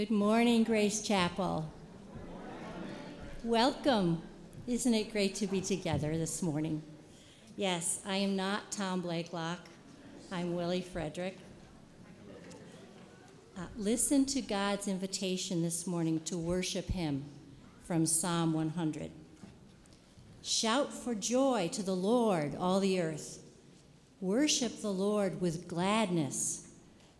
Good morning, Grace Chapel. Welcome. Isn't it great to be together this morning? Yes, I am not Tom Blakelock. I'm Willie Frederick. Uh, listen to God's invitation this morning to worship Him from Psalm 100. Shout for joy to the Lord, all the earth. Worship the Lord with gladness.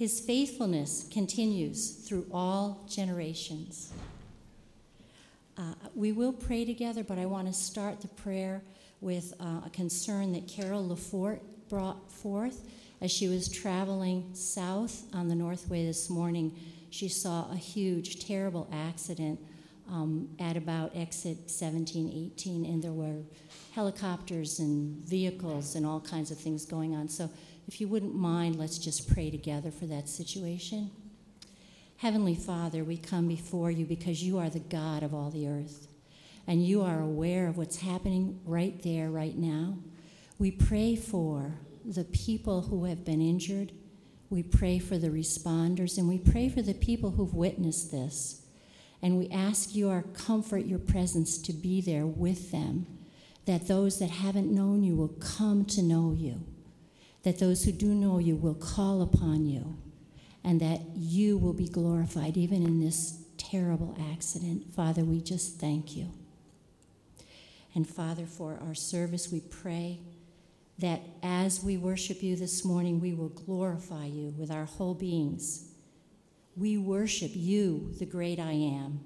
His faithfulness continues through all generations. Uh, we will pray together, but I want to start the prayer with uh, a concern that Carol Lafort brought forth as she was traveling south on the Northway this morning. She saw a huge, terrible accident um, at about exit 17, 18, and there were helicopters and vehicles and all kinds of things going on. So, if you wouldn't mind, let's just pray together for that situation. Heavenly Father, we come before you because you are the God of all the earth, and you are aware of what's happening right there, right now. We pray for the people who have been injured. We pray for the responders, and we pray for the people who've witnessed this. And we ask you, our comfort, your presence to be there with them, that those that haven't known you will come to know you, that those who do know you will call upon you and that you will be glorified even in this terrible accident. Father, we just thank you. And Father, for our service, we pray that as we worship you this morning, we will glorify you with our whole beings. We worship you, the great I am.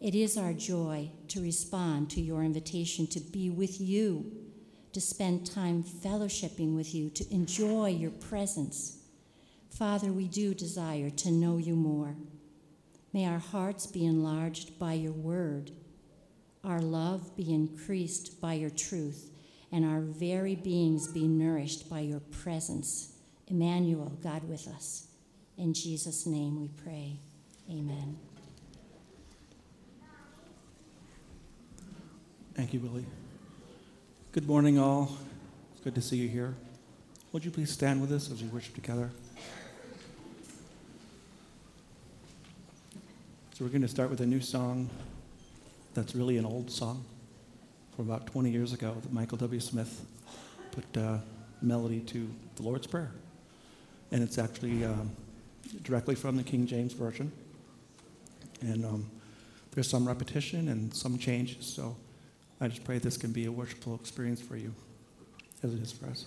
It is our joy to respond to your invitation to be with you, to spend time fellowshipping with you, to enjoy your presence Father, we do desire to know you more. May our hearts be enlarged by your word, our love be increased by your truth, and our very beings be nourished by your presence. Emmanuel, God with us. In Jesus' name we pray. Amen. Thank you, Willie. Good morning, all. It's good to see you here. Would you please stand with us as we worship together? So we're going to start with a new song that's really an old song from about 20 years ago that Michael W. Smith put uh, melody to the Lord's Prayer. And it's actually um, directly from the King James Version. And um, there's some repetition and some changes. So I just pray this can be a worshipful experience for you, as it is for us.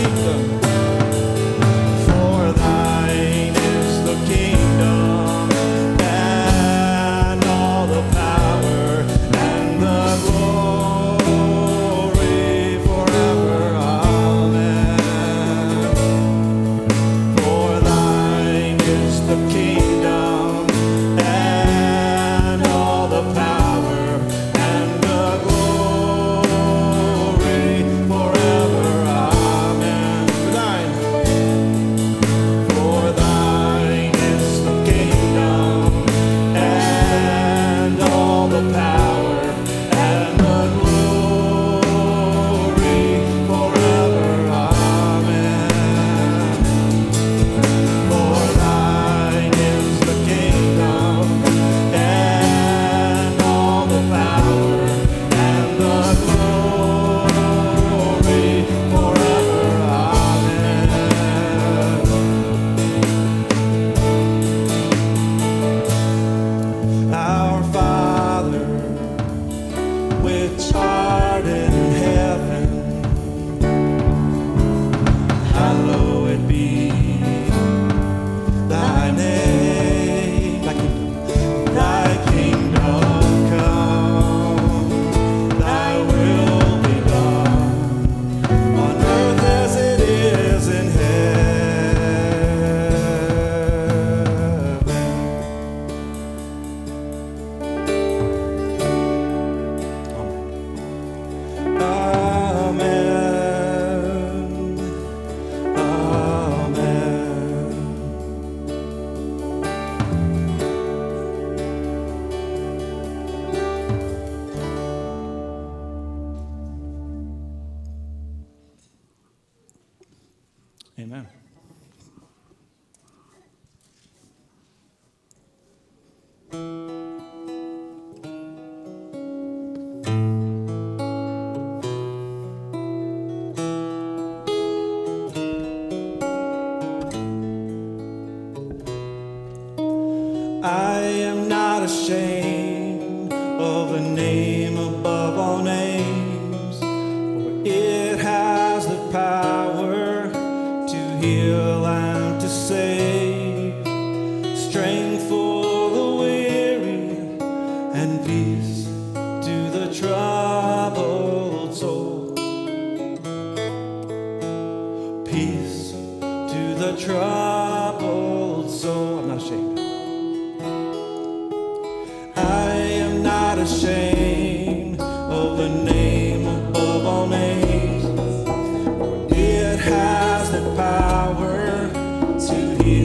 For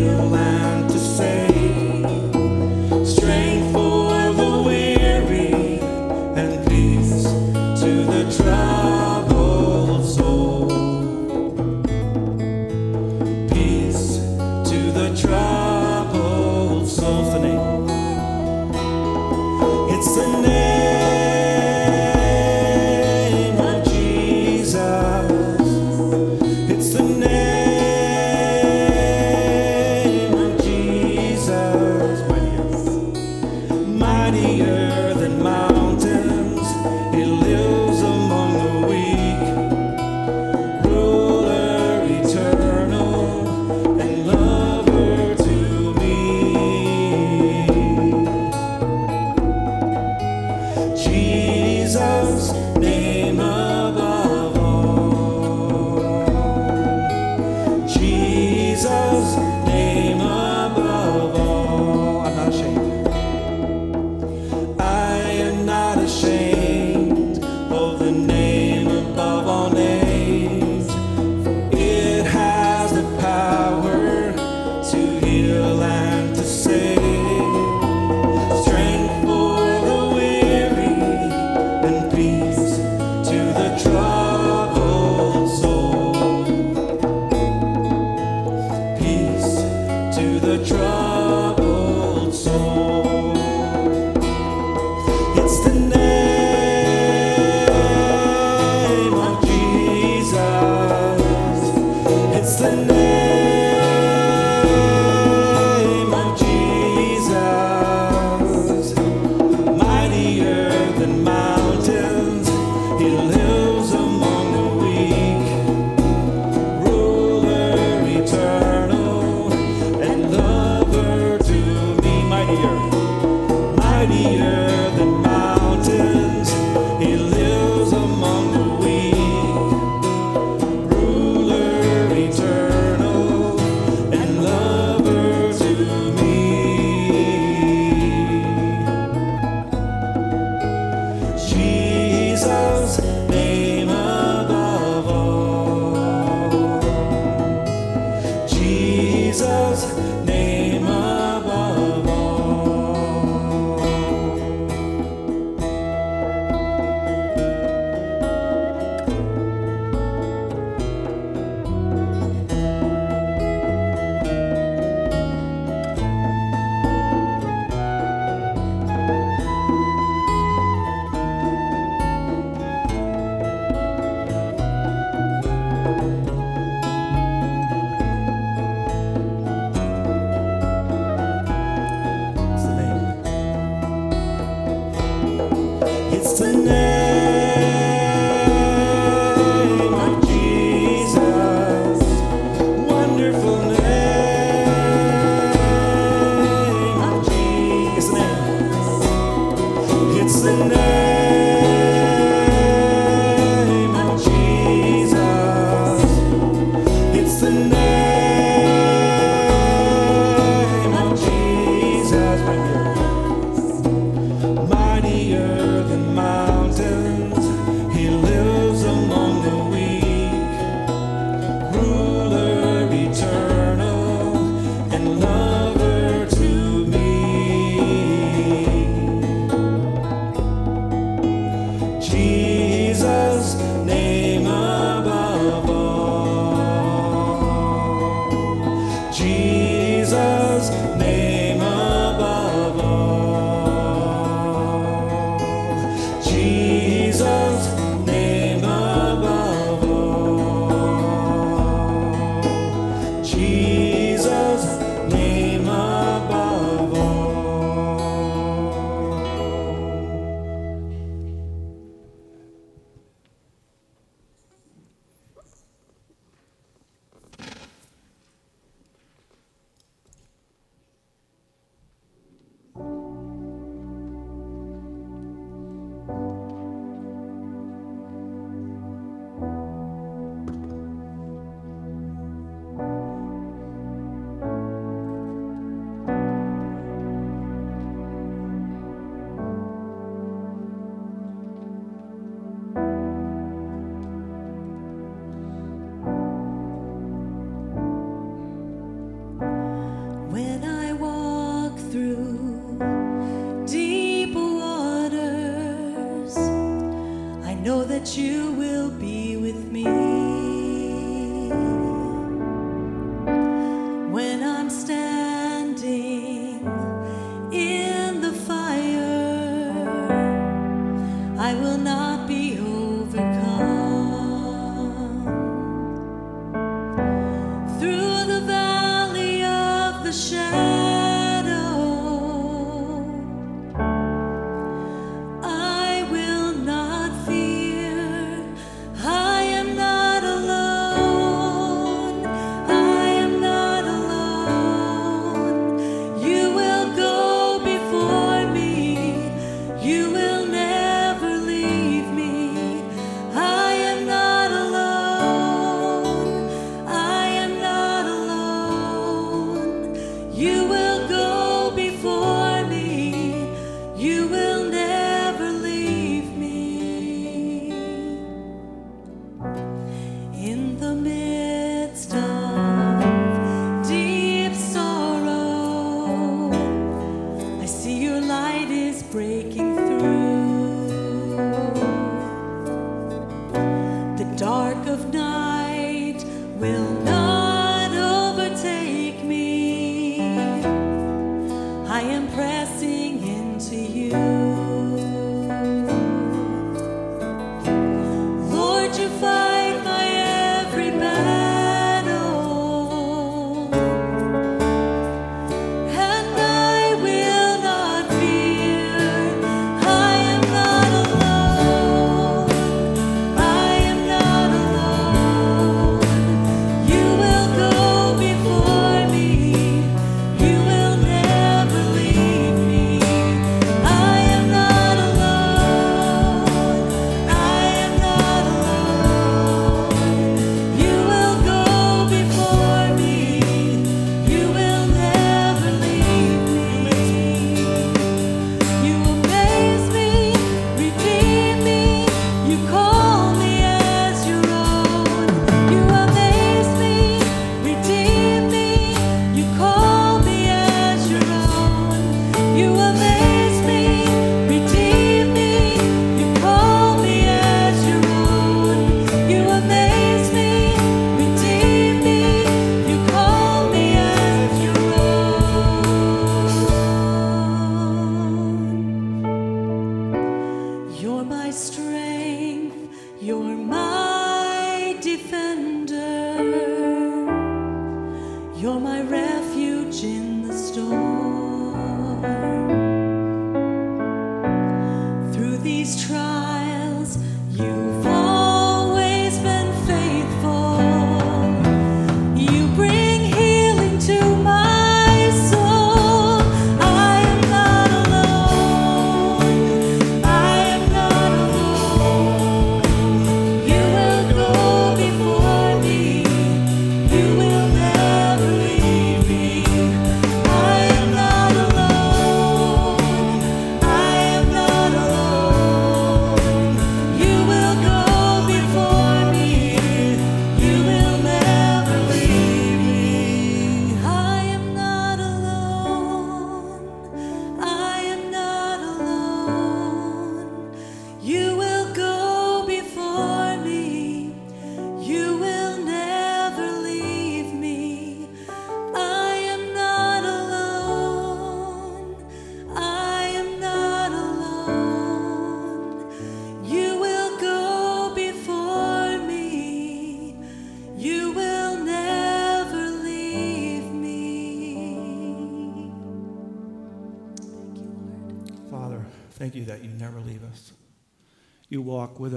to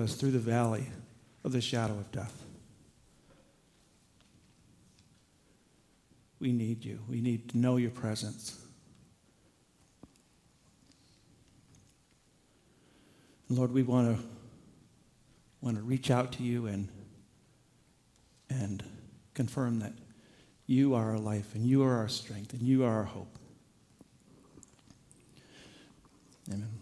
us through the valley of the shadow of death. We need you. We need to know your presence. Lord, we want to want to reach out to you and and confirm that you are our life and you are our strength and you are our hope. Amen.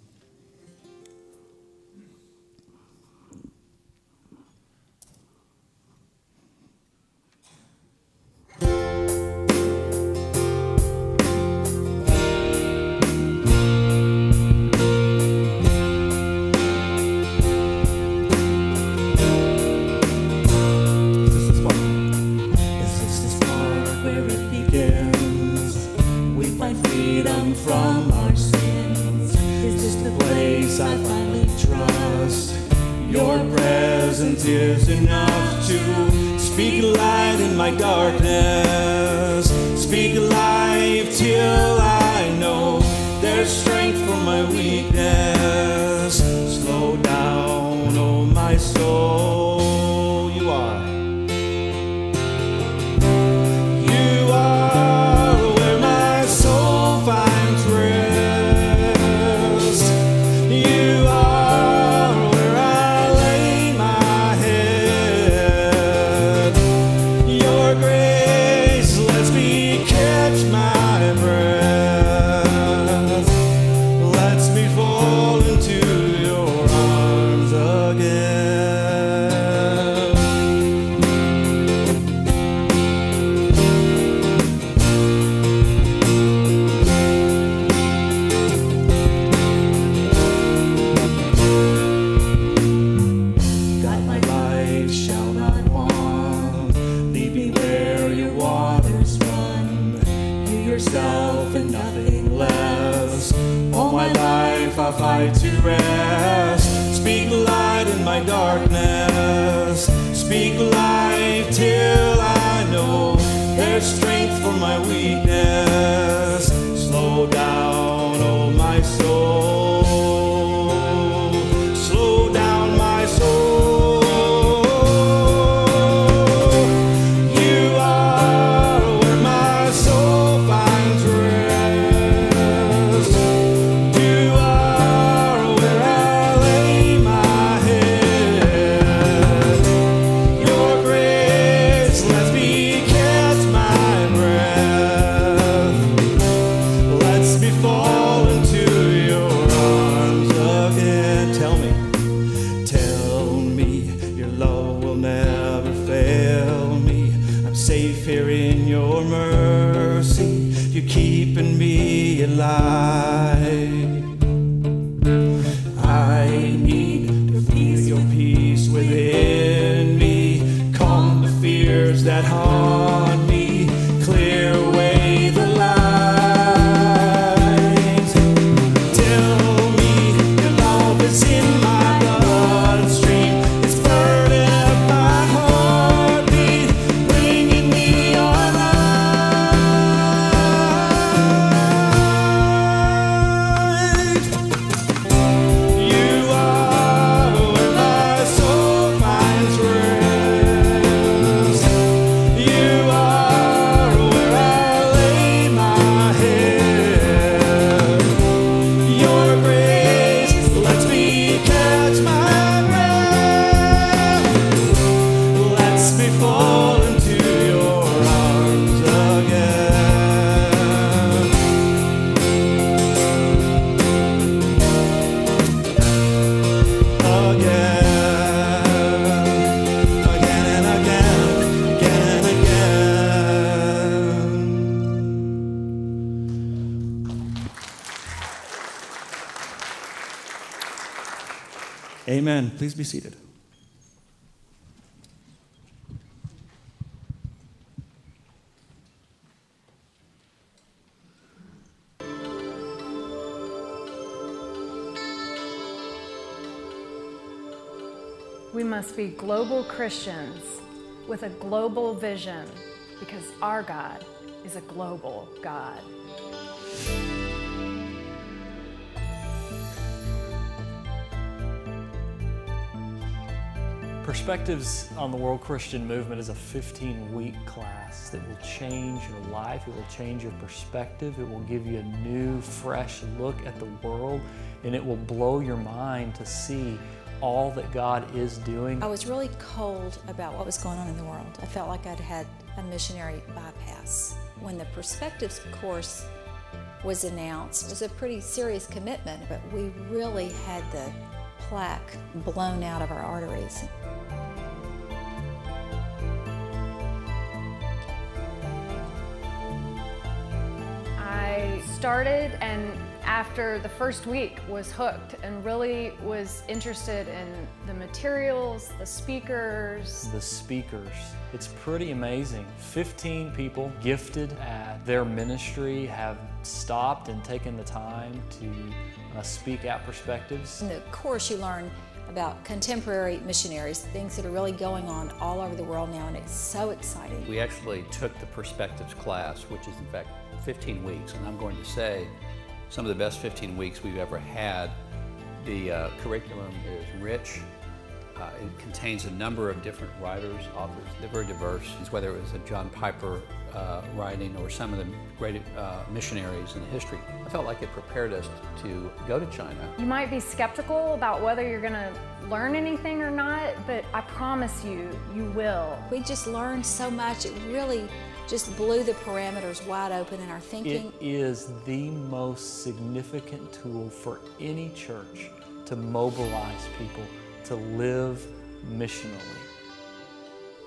I finally trust. Your presence is enough to speak light in my darkness. Speak life till I know there's strength for my weakness. Slow down, oh my soul. Global Christians with a global vision because our God is a global God. Perspectives on the World Christian Movement is a 15 week class that will change your life. It will change your perspective. It will give you a new, fresh look at the world, and it will blow your mind to see all that God is doing. I was really cold about what was going on in the world. I felt like I'd had a missionary bypass. When the Perspectives course was announced, it was a pretty serious commitment, but we really had the plaque blown out of our arteries. Started and after the first week was hooked and really was interested in the materials, the speakers. The speakers. It's pretty amazing. 15 people gifted at their ministry have stopped and taken the time to uh, speak out perspectives. In the course, you learn about contemporary missionaries, things that are really going on all over the world now, and it's so exciting. We actually took the Perspectives class, which is in fact 15 weeks, and I'm going to say some of the best 15 weeks we've ever had. The uh, curriculum is rich. Uh, it contains a number of different writers, authors. They're very diverse, whether it was a John Piper uh, writing or some of the great uh, missionaries in the history. I felt like it prepared us to go to China. You might be skeptical about whether you're going to learn anything or not, but I promise you, you will. We just learned so much. It really just blew the parameters wide open in our thinking. is the most significant tool for any church to mobilize people to live missionally.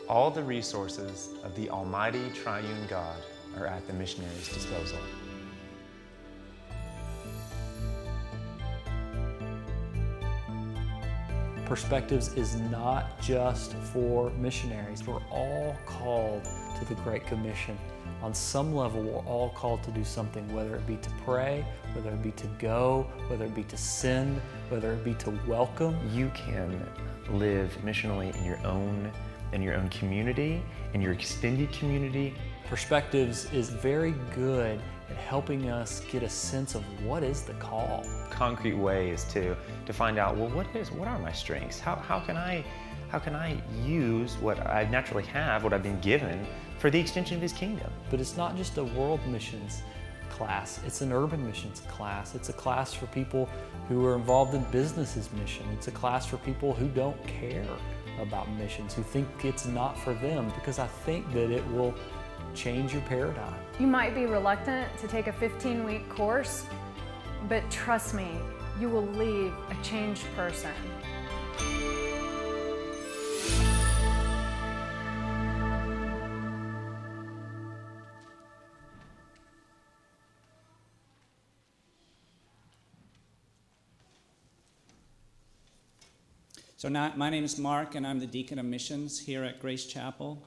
All the resources of the Almighty Triune God are at the missionary's disposal. Perspectives is not just for missionaries. We're all called to the Great Commission. On some level, we're all called to do something, whether it be to pray, whether it be to go, whether it be to send, whether it be to welcome. You can live missionally in your own in your own community, in your extended community. Perspectives is very good at helping us get a sense of what is the call. Concrete ways to to find out well what is what are my strengths? How how can I how can I use what I naturally have, what I've been given, for the extension of his kingdom? But it's not just a world missions class, it's an urban missions class. It's a class for people who are involved in business as mission. It's a class for people who don't care about missions, who think it's not for them, because I think that it will change your paradigm. You might be reluctant to take a 15 week course, but trust me, you will leave a changed person. So my name is Mark, and I'm the Deacon of Missions here at Grace Chapel.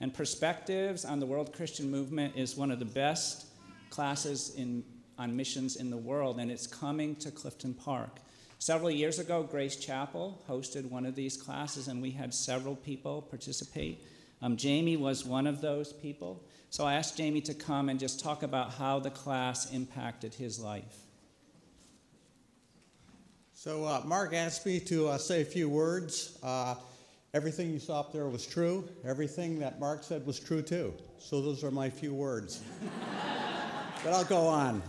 And Perspectives on the World Christian Movement is one of the best classes in, on missions in the world, and it's coming to Clifton Park. Several years ago, Grace Chapel hosted one of these classes, and we had several people participate. Um, Jamie was one of those people. So I asked Jamie to come and just talk about how the class impacted his life. So uh, Mark asked me to uh, say a few words. Uh, everything you saw up there was true. Everything that Mark said was true too. So those are my few words. but I'll go on.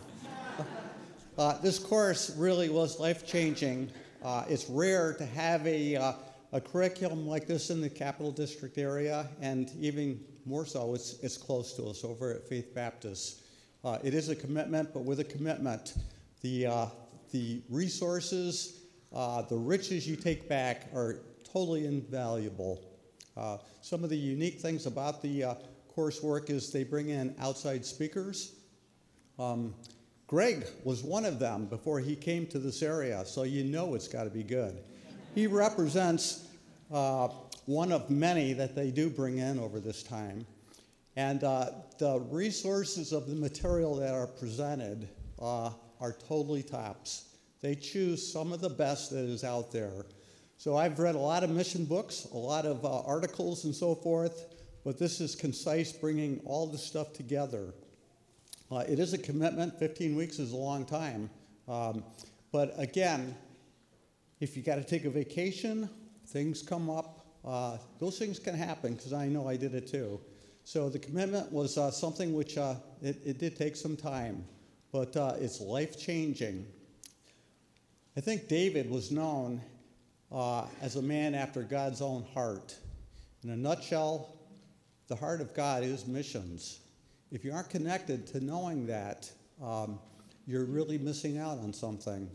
Uh, this course really was life changing. Uh, it's rare to have a, uh, a curriculum like this in the Capital District area, and even more so, it's, it's close to us over at Faith Baptist. It is a commitment, but with a commitment, the, uh, the resources, uh, the riches you take back are totally invaluable. Uh, some of the unique things about the uh, coursework is they bring in outside speakers. Um, Greg was one of them before he came to this area, so you know it's got to be good. he represents uh, one of many that they do bring in over this time. And uh, the resources of the material that are presented uh, are totally tops. They choose some of the best that is out there. So I've read a lot of mission books, a lot of uh, articles and so forth, but this is concise, bringing all the stuff together. Uh, it is a commitment. 15 weeks is a long time. Um, but again, if you got to take a vacation, things come up. Uh, those things can happen because I know I did it too. So the commitment was uh, something which uh, it, it, did take some time, but uh, it's life changing. I think David was known uh, as a man after God's own heart. In a nutshell, the heart of God is missions. If you aren't connected to knowing that, um, you're really missing out on something.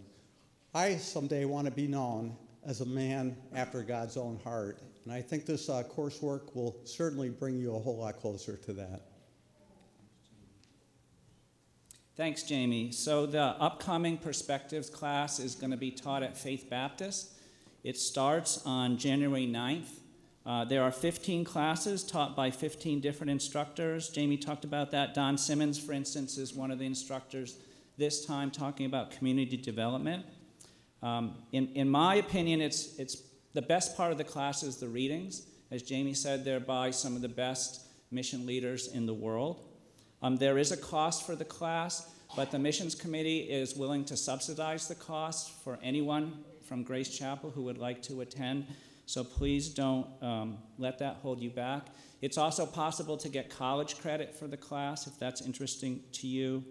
I someday want to be known as a man after God's own heart. And I think this uh, coursework will certainly bring you a whole lot closer to that. Thanks, Jamie. So, the upcoming Perspectives class is going to be taught at Faith Baptist. It starts on January 9th. Uh, there are 15 classes taught by 15 different instructors. Jamie talked about that. Don Simmons, for instance, is one of the instructors this time talking about community development. Um, in, in my opinion, it's, it's the best part of the class is the readings. As Jamie said, they're by some of the best mission leaders in the world. Um, there is a cost for the class, but the missions committee is willing to subsidize the cost for anyone from Grace Chapel who would like to attend. So please don't um, let that hold you back. It's also possible to get college credit for the class if that's interesting to you.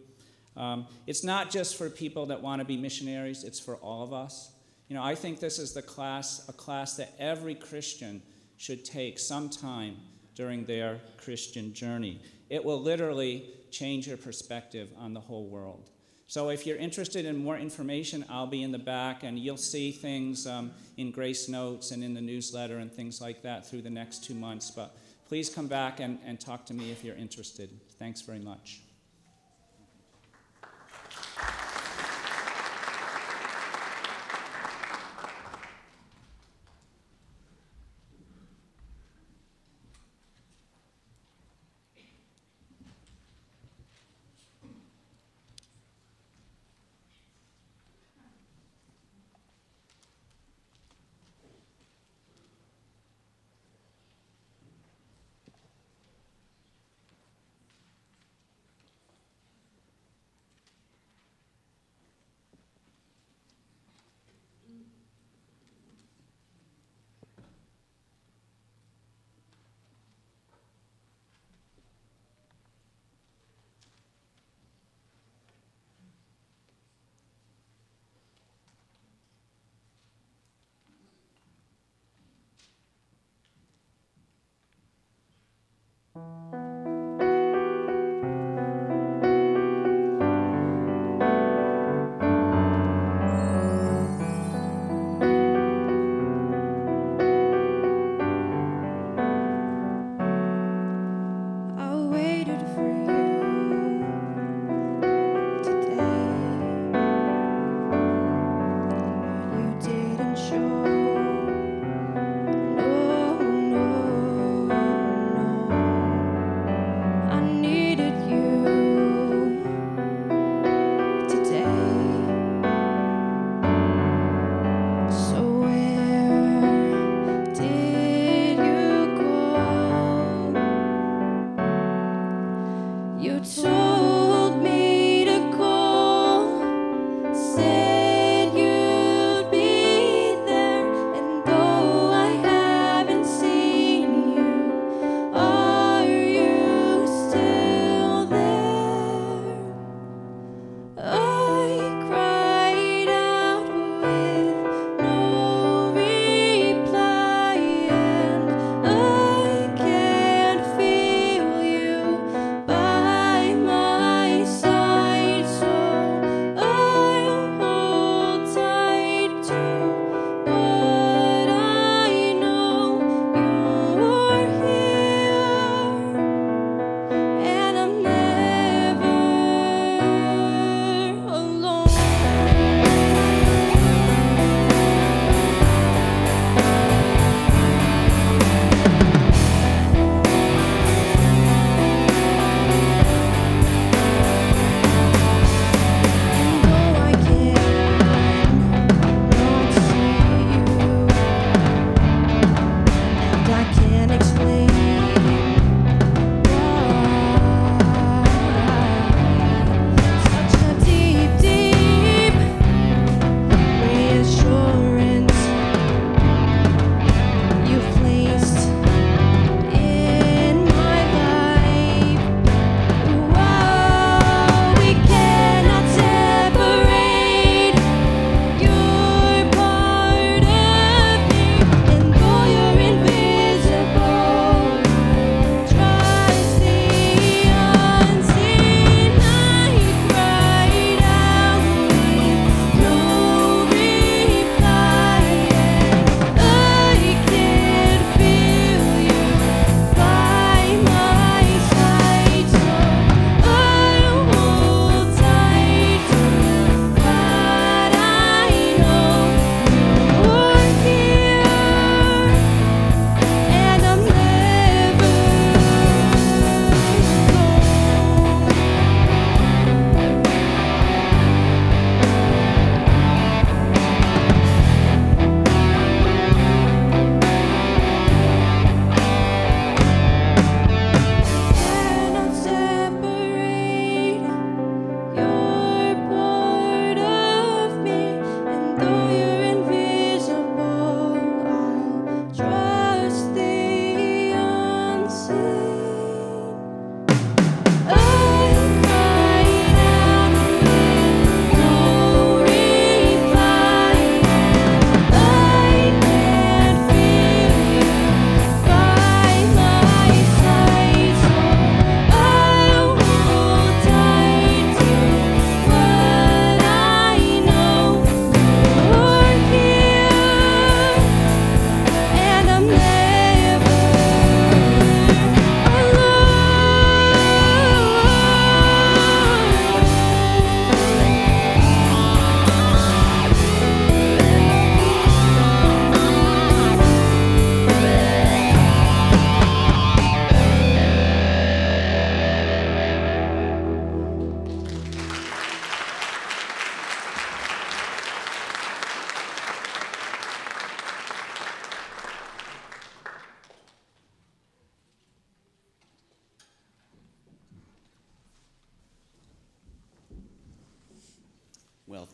Um, it's not just for people that want to be missionaries, it's for all of us. You know, I think this is the class, a class that every Christian should take sometime during their Christian journey. It will literally change your perspective on the whole world. So, if you're interested in more information, I'll be in the back, and you'll see things um, in Grace Notes and in the newsletter and things like that through the next two months. But please come back and, and talk to me if you're interested. Thanks very much.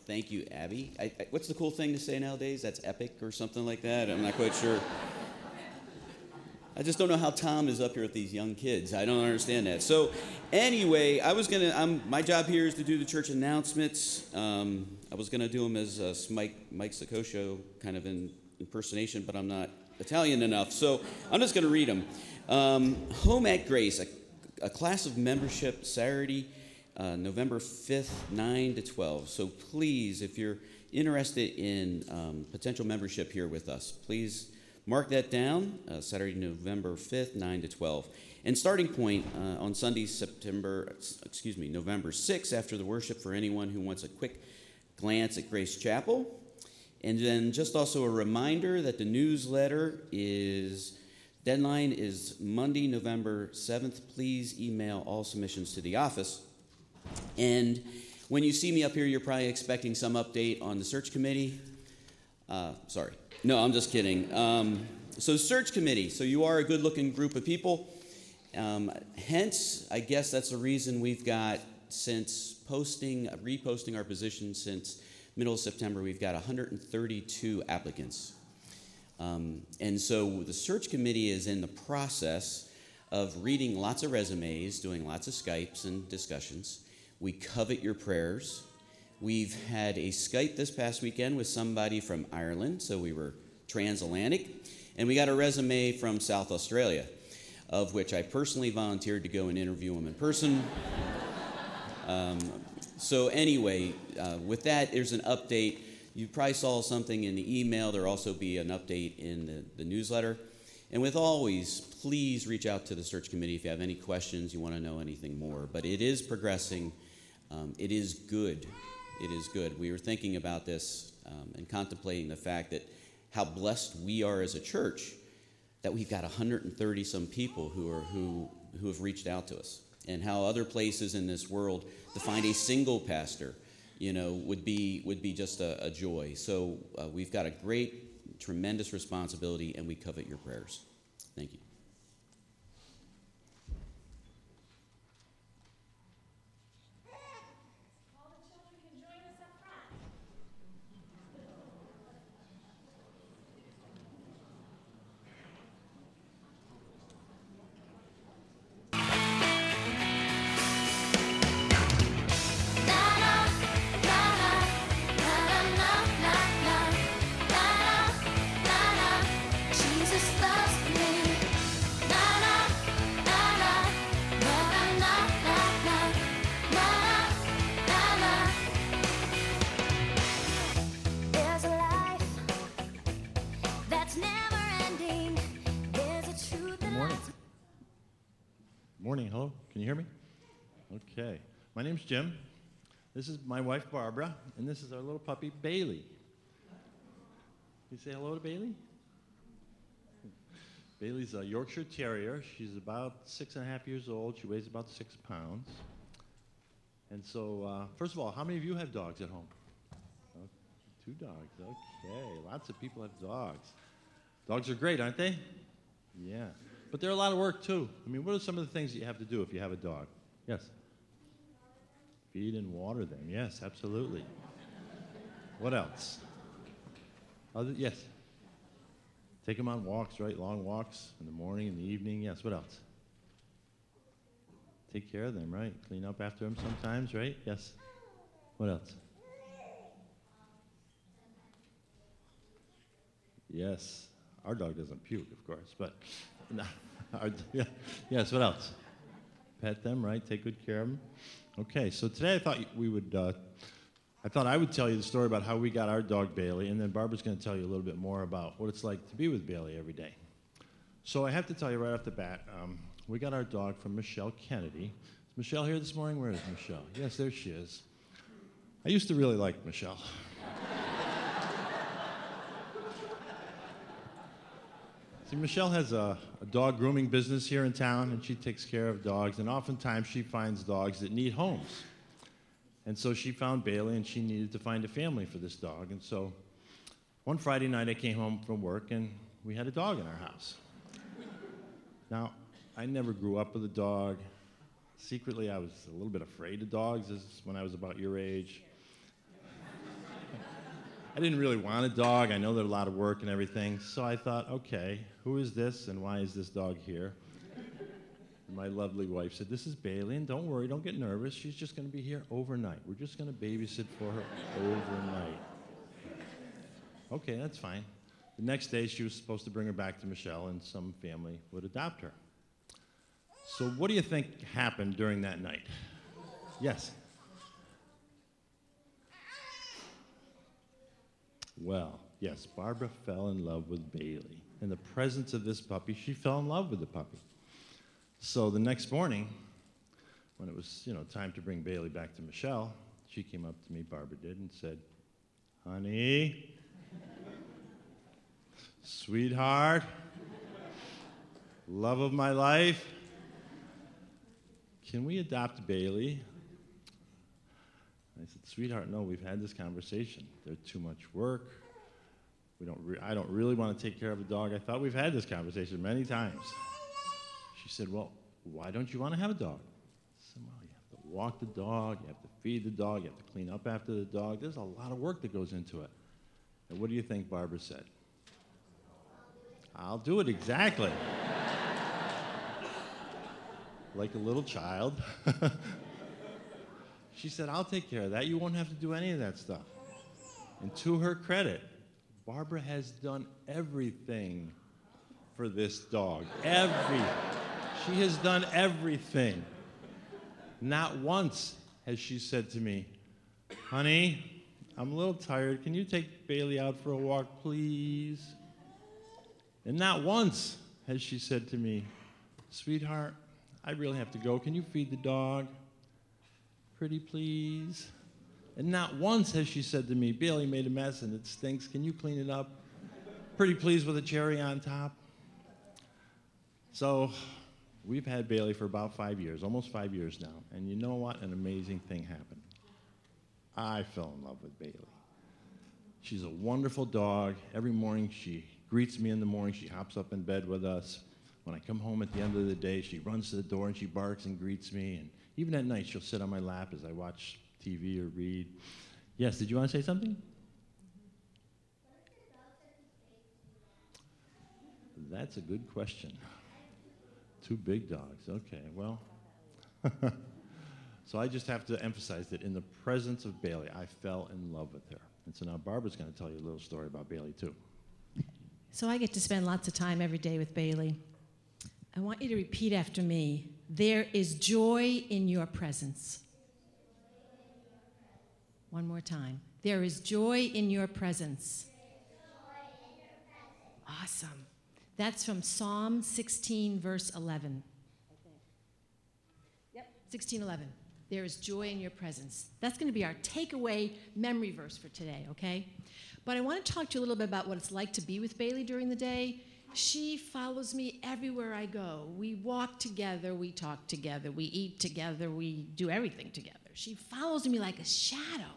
Thank you, Abby. I, I, what's the cool thing to say nowadays? That's epic or something like that? I'm not quite sure. I just don't know how Tom is up here with these young kids. I don't understand that. So, anyway, I was gonna. I'm, my job here is to do the church announcements. Um, I was gonna do them as a Mike Mike Sakosho kind of in impersonation, but I'm not Italian enough, so I'm just gonna read them. Um, Home at Grace, a, a class of membership Saturday, uh, November 5th, 9 to 12. So please, if you're interested in um, potential membership here with us, please Mark that down, uh, Saturday, November 5th, 9 to 12. And starting point uh, on Sunday, September, excuse me, November 6th, after the worship for anyone who wants a quick glance at Grace Chapel. And then just also a reminder that the newsletter is, deadline is Monday, November 7th. Please email all submissions to the office. And when you see me up here, you're probably expecting some update on the search committee. Uh, sorry, no, I'm just kidding. Um, so, search committee. So, you are a good looking group of people. Um, hence, I guess that's the reason we've got, since posting, reposting our position since middle of September, we've got 132 applicants. Um, and so, the search committee is in the process of reading lots of resumes, doing lots of Skypes and discussions. We covet your prayers. We've had a Skype this past weekend with somebody from Ireland, so we were transatlantic. And we got a resume from South Australia, of which I personally volunteered to go and interview him in person. Um, so, anyway, uh, with that, there's an update. You probably saw something in the email. There'll also be an update in the, the newsletter. And with always, please reach out to the search committee if you have any questions, you want to know anything more. But it is progressing, um, it is good it is good. We were thinking about this um, and contemplating the fact that how blessed we are as a church that we've got 130 some people who are who who have reached out to us, and how other places in this world to find a single pastor, you know, would be would be just a, a joy. So uh, we've got a great, tremendous responsibility, and we covet your prayers. Thank you. Okay. My name's Jim. This is my wife, Barbara, and this is our little puppy, Bailey. You say hello to Bailey? Bailey's a Yorkshire Terrier. She's about six and a half years old. She weighs about six pounds. And so, uh, first of all, how many of you have dogs at home? Oh, two dogs. Okay. Lots of people have dogs. Dogs are great, aren't they? Yeah. But they're a lot of work, too. I mean, what are some of the things that you have to do if you have a dog? Yes? Feed and water them. Yes, absolutely. what else? Other, yes. Take them on walks, right? Long walks in the morning, in the evening. Yes, what else? Take care of them, right? Clean up after them sometimes, right? Yes. What else? Yes. Our dog doesn't puke, of course, but yeah. yes, what else? Pet them, right? Take good care of them. Okay, so today I thought we would, uh, I thought I would tell you the story about how we got our dog Bailey, and then Barbara's going to tell you a little bit more about what it's like to be with Bailey every day. So I have to tell you right off the bat, um, we got our dog from Michelle Kennedy. Is Michelle here this morning? Where is Michelle? Yes, there she is. I used to really like Michelle. See, Michelle has a, a, dog grooming business here in town, and she takes care of dogs, and oftentimes she finds dogs that need homes. And so she found Bailey, and she needed to find a family for this dog. And so one Friday night, I came home from work, and we had a dog in our house. Now, I never grew up with a dog. Secretly, I was a little bit afraid of dogs when I was about your age. I didn't really want a dog. I know there's a lot of work and everything. So I thought, okay, who is this and why is this dog here? My lovely wife said, This is Bailey, and don't worry, don't get nervous. She's just going to be here overnight. We're just going to babysit for her overnight. Okay, that's fine. The next day, she was supposed to bring her back to Michelle, and some family would adopt her. So, what do you think happened during that night? Yes. Well, yes, Barbara fell in love with Bailey. In the presence of this puppy, she fell in love with the puppy. So the next morning, when it was, you know, time to bring Bailey back to Michelle, she came up to me, Barbara did, and said, Honey, sweetheart, love of my life, can we adopt Bailey? I said, sweetheart, no, we've had this conversation. There's too much work. We don't re- I don't really want to take care of a dog. I thought we've had this conversation many times. She said, well, why don't you want to have a dog? I said, well, you have to walk the dog, you have to feed the dog, you have to clean up after the dog. There's a lot of work that goes into it. And what do you think Barbara said? I'll do it exactly. like a little child. she said, I'll take care of that. You won't have to do any of that stuff. And to her credit, Barbara has done everything for this dog. Every. She has done everything. Not once has she said to me, Honey, I'm a little tired. Can you take Bailey out for a walk, please? And not once has she said to me, Sweetheart, I really have to go. Can you feed the dog? Pretty please. And not once has she said to me, Bailey made a mess and it stinks. Can you clean it up? Pretty please with a cherry on top. So we've had Bailey for about five years, almost five years now. And you know what? An amazing thing happened. I fell in love with Bailey. She's a wonderful dog. Every morning she greets me in the morning. She hops up in bed with us. When I come home at the end of the day, she runs to the door and she barks and greets me. And even at night, she'll sit on my lap as I watch TV or read. Yes, did you want to say something? That's a good question. Two big dogs. Okay, well. so I just have to emphasize that in the presence of Bailey, I fell in love with her. And so now Barbara's going to tell you a little story about Bailey, too. So I get to spend lots of time every day with Bailey. I want you to repeat after me there is joy in your presence. One more time. There is joy in your presence. Awesome. That's from Psalm 16, verse 11. Yep, 16, 11. There is joy in your presence. That's going to be our takeaway memory verse for today, okay? But I want to talk to you a little bit about what it's like to be with Bailey during the day. She follows me everywhere I go. We walk together, we talk together, we eat together, we do everything together. She follows me like a shadow.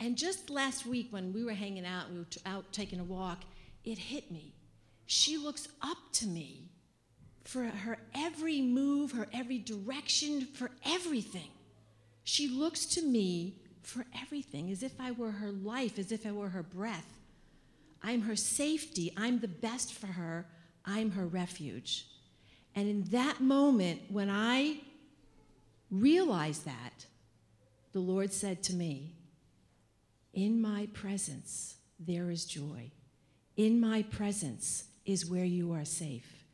And just last week, when we were hanging out, we were out taking a walk, it hit me. She looks up to me for her every move, her every direction, for everything. She looks to me for everything, as if I were her life, as if I were her breath. I'm her safety. I'm the best for her. I'm her refuge. And in that moment, when I realized that, the Lord said to me, In my presence, there is joy. In my presence is where you are safe.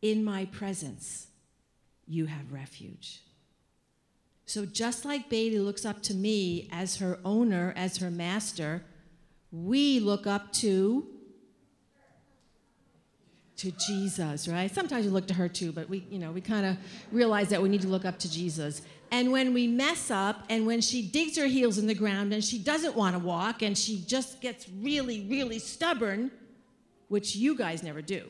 In my presence, you have refuge. So, just like Bailey looks up to me as her owner, as her master, we look up to to Jesus, right? Sometimes we look to her too, but we, you know, we kind of realize that we need to look up to Jesus. And when we mess up and when she digs her heels in the ground and she doesn't want to walk and she just gets really, really stubborn, which you guys never do.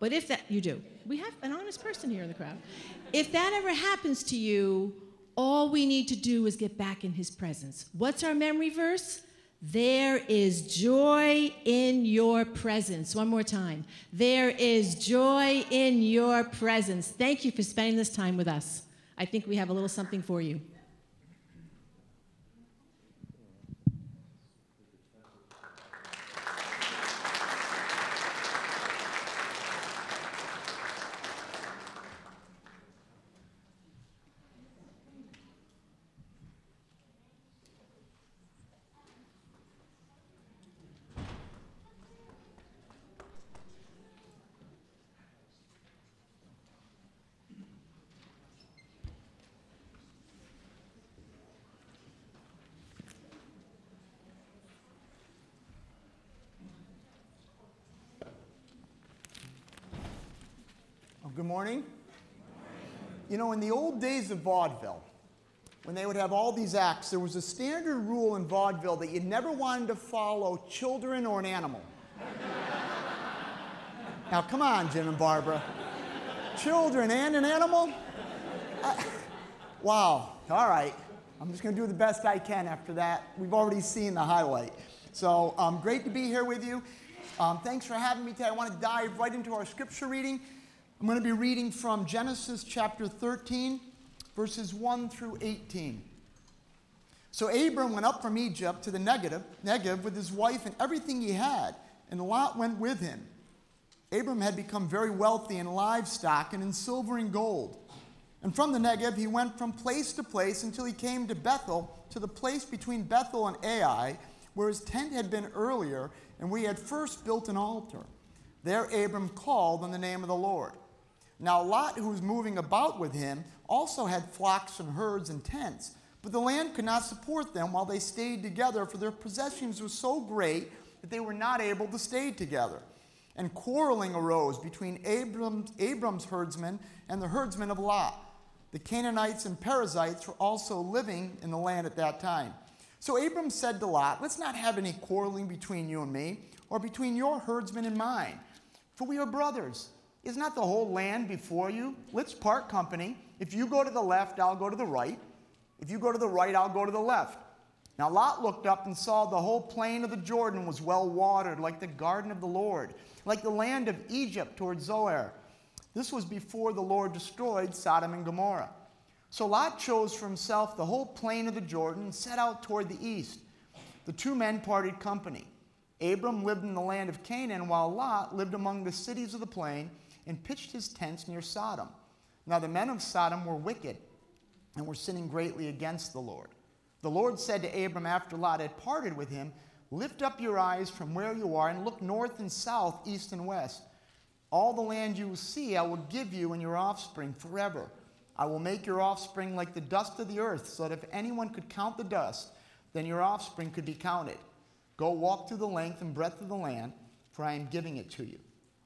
But if that, you do. We have an honest person here in the crowd. If that ever happens to you, all we need to do is get back in his presence. What's our memory verse? There is joy in your presence. One more time. There is joy in your presence. Thank you for spending this time with us. I think we have a little something for you. good morning. You know, in the old days of vaudeville, when they would have all these acts, there was a standard rule in vaudeville that you never wanted to follow children or an animal. now, come on, Jim and Barbara. Children and an animal? Wow, all right. I'm just going to do the best I can after that. We've already seen the highlight. So, um, great to be here with you. Um, thanks for having me today. I want to dive right into our scripture reading. I'm going to be reading from Genesis chapter 13, verses 1 through 18. So Abram went up from Egypt to the Negev, Negev with his wife and everything he had, and Lot went with him. Abram had become very wealthy in livestock and in silver and gold. And from the Negev he went from place to place until he came to Bethel, to the place between Bethel and Ai, where his tent had been earlier, and we had first built an altar. There Abram called on the name of the Lord. Now Lot, who was moving about with him, also had flocks and herds and tents, but the land could not support them while they stayed together, for their possessions were so great that they were not able to stay together. And quarreling arose between Abram's, Abram's herdsmen and the herdsmen of Lot. The Canaanites and Perizzites were also living in the land at that time. So Abram said to Lot, Let's not have any quarreling between you and me, or between your herdsmen and mine, for we are brothers. Is not the whole land before you? Let's part company. If you go to the left, I'll go to the right. If you go to the right, I'll go to the left. Now Lot looked up and saw the whole plain of the Jordan was well watered, like the garden of the Lord, like the land of Egypt toward Zoar. This was before the Lord destroyed Sodom and Gomorrah. So Lot chose for himself the whole plain of the Jordan and set out toward the east. The two men parted company. Abram lived in the land of Canaan, while Lot lived among the cities of the plain and pitched his tents near Sodom. Now the men of Sodom were wicked and were sinning greatly against the Lord. The Lord said to Abram after Lot had parted with him, Lift up your eyes from where you are and look north and south, east and west. All the land you will see I will give you and your offspring forever. I will make your offspring like the dust of the earth, so that if anyone could count the dust, then your offspring could be counted. Go walk through the length and breadth of the land, for I am giving it to you.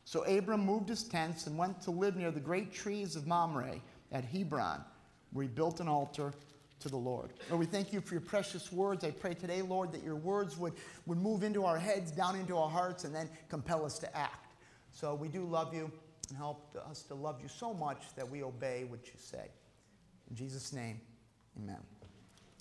So Abram moved his tents and went to live near the great trees of Mamre at Hebron, where he built an altar to the Lord. Lord, we thank you for your precious words. I pray today, Lord, that your words would, would move into our heads, down into our hearts, and then compel us to act. So we do love you and help us to love you so much that we obey what you say. In Jesus' name, amen.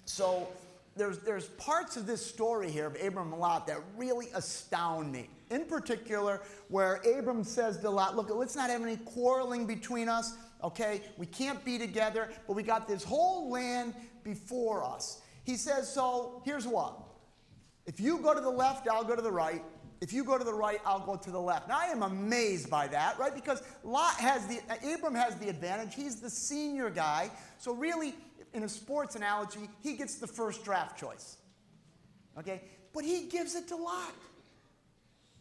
So there's, there's parts of this story here of Abram and Lot that really astound me. In particular, where Abram says to Lot, Look, let's not have any quarreling between us, okay? We can't be together, but we got this whole land before us. He says, So here's what. If you go to the left, I'll go to the right. If you go to the right, I'll go to the left. Now I am amazed by that, right? Because Lot has the Abram has the advantage. He's the senior guy. So really, in a sports analogy, he gets the first draft choice. Okay? But he gives it to Lot.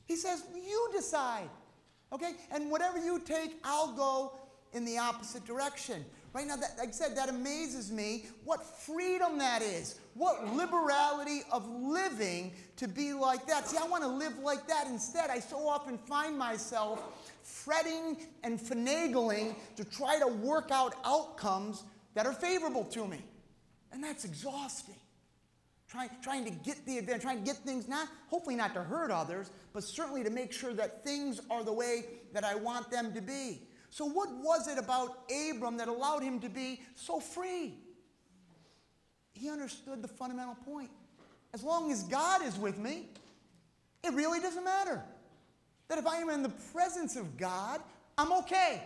He says, You decide. Okay? And whatever you take, I'll go in the opposite direction. Right now, that, like I said, that amazes me what freedom that is. What liberality of living to be like that. See, I want to live like that. Instead, I so often find myself fretting and finagling to try to work out outcomes that are favorable to me. And that's exhausting. Trying, trying to get the advantage, trying to get things not, hopefully not to hurt others, but certainly to make sure that things are the way that I want them to be. So, what was it about Abram that allowed him to be so free? He understood the fundamental point. As long as God is with me, it really doesn't matter. That if I am in the presence of God, I'm okay.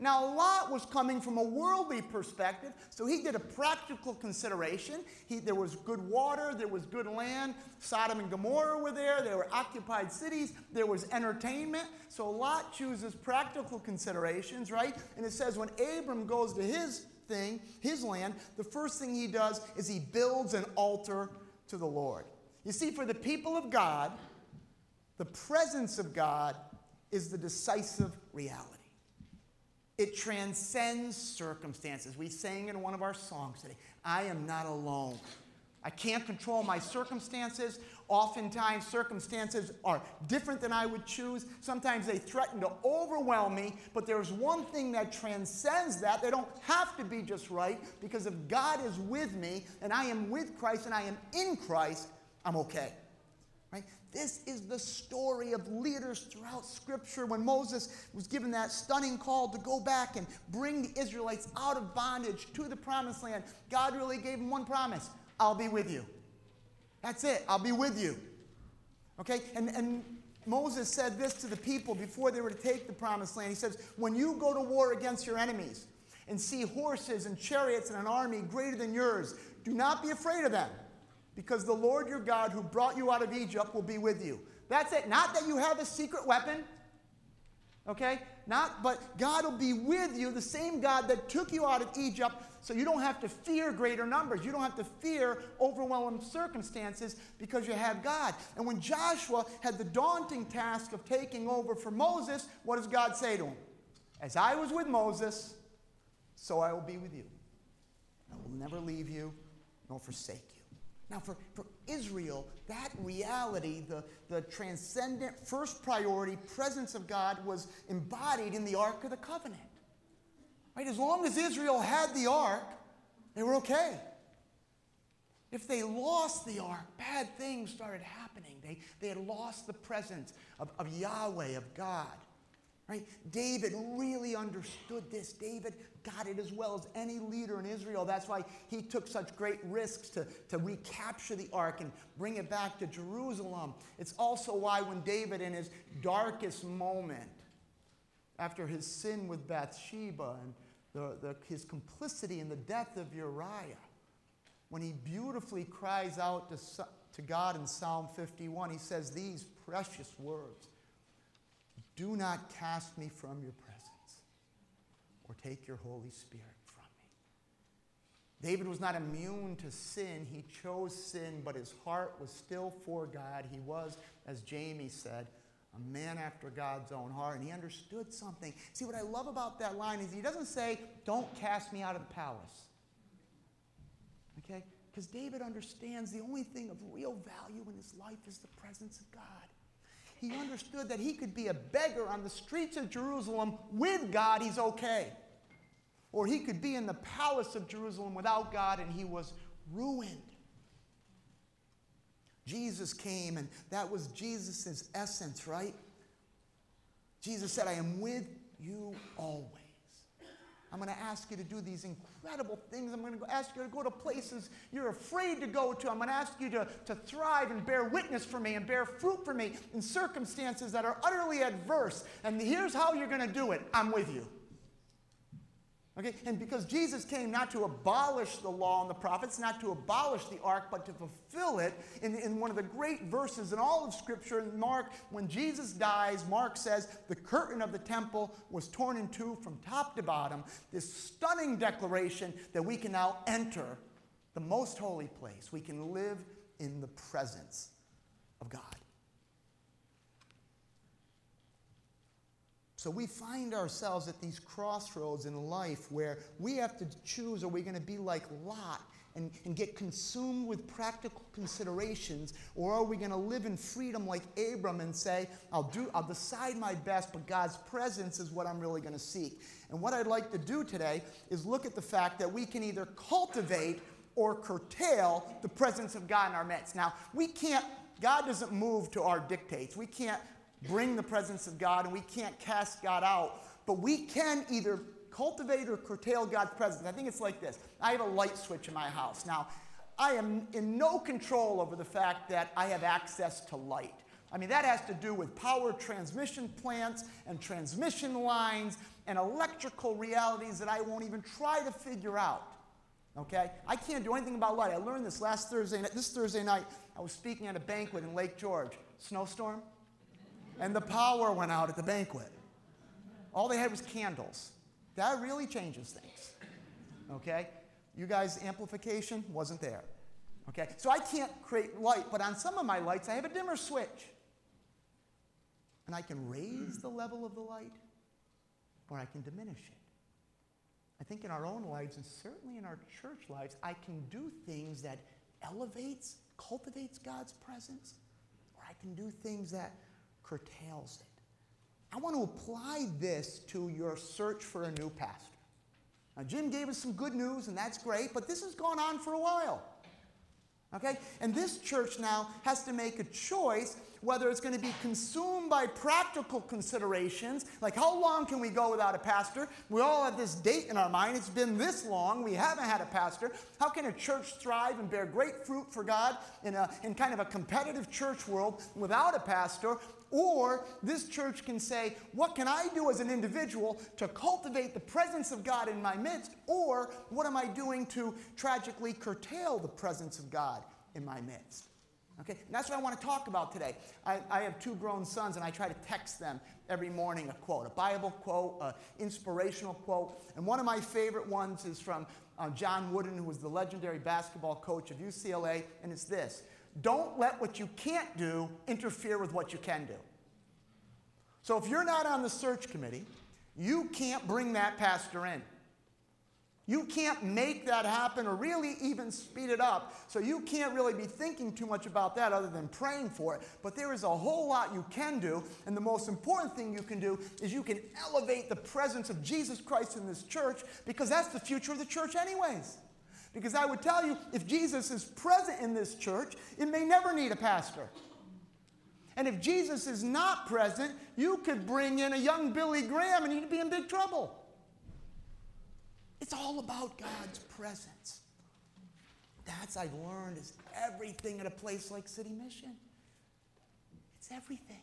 Now, Lot was coming from a worldly perspective, so he did a practical consideration. He, there was good water, there was good land. Sodom and Gomorrah were there, there were occupied cities, there was entertainment. So Lot chooses practical considerations, right? And it says when Abram goes to his thing, his land, the first thing he does is he builds an altar to the Lord. You see, for the people of God, the presence of God is the decisive reality. It transcends circumstances. We sang in one of our songs today, I am not alone. I can't control my circumstances. Oftentimes, circumstances are different than I would choose. Sometimes they threaten to overwhelm me, but there's one thing that transcends that. They don't have to be just right because if God is with me and I am with Christ and I am in Christ, I'm okay. Right? This is the story of leaders throughout Scripture. When Moses was given that stunning call to go back and bring the Israelites out of bondage to the promised land, God really gave him one promise I'll be with you. That's it, I'll be with you. Okay? And, and Moses said this to the people before they were to take the promised land. He says, When you go to war against your enemies and see horses and chariots and an army greater than yours, do not be afraid of them because the Lord your God who brought you out of Egypt will be with you. That's it. Not that you have a secret weapon. Okay? Not, but God will be with you, the same God that took you out of Egypt, so you don't have to fear greater numbers. You don't have to fear overwhelming circumstances because you have God. And when Joshua had the daunting task of taking over for Moses, what does God say to him? As I was with Moses, so I will be with you. I will never leave you nor forsake you. Now, for, for Israel, that reality, the, the transcendent first priority presence of God, was embodied in the Ark of the Covenant. Right? As long as Israel had the Ark, they were okay. If they lost the Ark, bad things started happening. They, they had lost the presence of, of Yahweh, of God. Right? David really understood this. David got it as well as any leader in Israel. That's why he took such great risks to, to recapture the ark and bring it back to Jerusalem. It's also why when David, in his darkest moment, after his sin with Bathsheba and the, the, his complicity in the death of Uriah, when he beautifully cries out to, to God in Psalm 51, he says these precious words do not cast me from your presence or take your Holy Spirit from me. David was not immune to sin. He chose sin, but his heart was still for God. He was, as Jamie said, a man after God's own heart, and he understood something. See, what I love about that line is he doesn't say, Don't cast me out of the palace. Okay? Because David understands the only thing of real value in his life is the presence of God he understood that he could be a beggar on the streets of Jerusalem with God, he's okay. Or he could be in the palace of Jerusalem without God and he was ruined. Jesus came, and that was Jesus' essence, right? Jesus said, I am with you always. I'm going to ask you to do these incredible things. I'm going to ask you to go to places you're afraid to go to. I'm going to ask you to, to thrive and bear witness for me and bear fruit for me in circumstances that are utterly adverse. And here's how you're going to do it I'm with you. Okay? And because Jesus came not to abolish the law and the prophets, not to abolish the ark, but to fulfill it in, in one of the great verses in all of Scripture, in Mark, when Jesus dies, Mark says the curtain of the temple was torn in two from top to bottom. This stunning declaration that we can now enter the most holy place. We can live in the presence of God. So we find ourselves at these crossroads in life where we have to choose are we going to be like Lot and, and get consumed with practical considerations, or are we going to live in freedom like Abram and say, I'll, do, I'll decide my best, but God's presence is what I'm really going to seek? And what I'd like to do today is look at the fact that we can either cultivate or curtail the presence of God in our midst. Now, we can't, God doesn't move to our dictates. We can't bring the presence of God and we can't cast God out. But we can either cultivate or curtail God's presence. I think it's like this I have a light switch in my house. Now, I am in no control over the fact that I have access to light. I mean, that has to do with power transmission plants and transmission lines and electrical realities that I won't even try to figure out. Okay? I can't do anything about light. I learned this last Thursday, night. this Thursday night. I was speaking at a banquet in Lake George. Snowstorm and the power went out at the banquet. All they had was candles. That really changes things. Okay? You guys, amplification wasn't there. Okay? So I can't create light, but on some of my lights, I have a dimmer switch. And I can raise the level of the light, or I can diminish it. I think in our own lives, and certainly in our church lives, I can do things that elevates, cultivates God's presence, or I can do things that curtails it. I want to apply this to your search for a new pastor. Now, Jim gave us some good news, and that's great, but this has gone on for a while. Okay? And this church now has to make a choice whether it's going to be consumed by practical considerations, like how long can we go without a pastor? We all have this date in our mind. It's been this long. We haven't had a pastor. How can a church thrive and bear great fruit for God in, a, in kind of a competitive church world without a pastor? Or this church can say, What can I do as an individual to cultivate the presence of God in my midst? Or what am I doing to tragically curtail the presence of God in my midst? Okay, and that's what I want to talk about today. I, I, have two grown sons, and I try to text them every morning a quote, a Bible quote, an inspirational quote. And one of my favorite ones is from uh, John Wooden, who was the legendary basketball coach of UCLA, and it's this Don't let what you can't do interfere with what you can do. So if you're not on the search committee, you can't bring that pastor in. You can't make that happen or really even speed it up. So you can't really be thinking too much about that other than praying for it. But there is a whole lot you can do. And the most important thing you can do is you can elevate the presence of Jesus Christ in this church because that's the future of the church, anyways. Because I would tell you, if Jesus is present in this church, it may never need a pastor. And if Jesus is not present, you could bring in a young Billy Graham and you'd be in big trouble. It's all about God's presence. That's I've learned is everything at a place like City Mission. It's everything.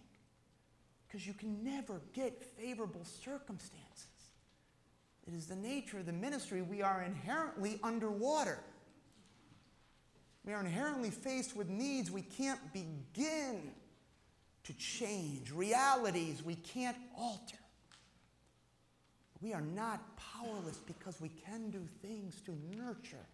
Because you can never get favorable circumstances. It is the nature of the ministry. We are inherently underwater. We are inherently faced with needs we can't begin to change, realities we can't alter. We are not powerless because we can do things to nurture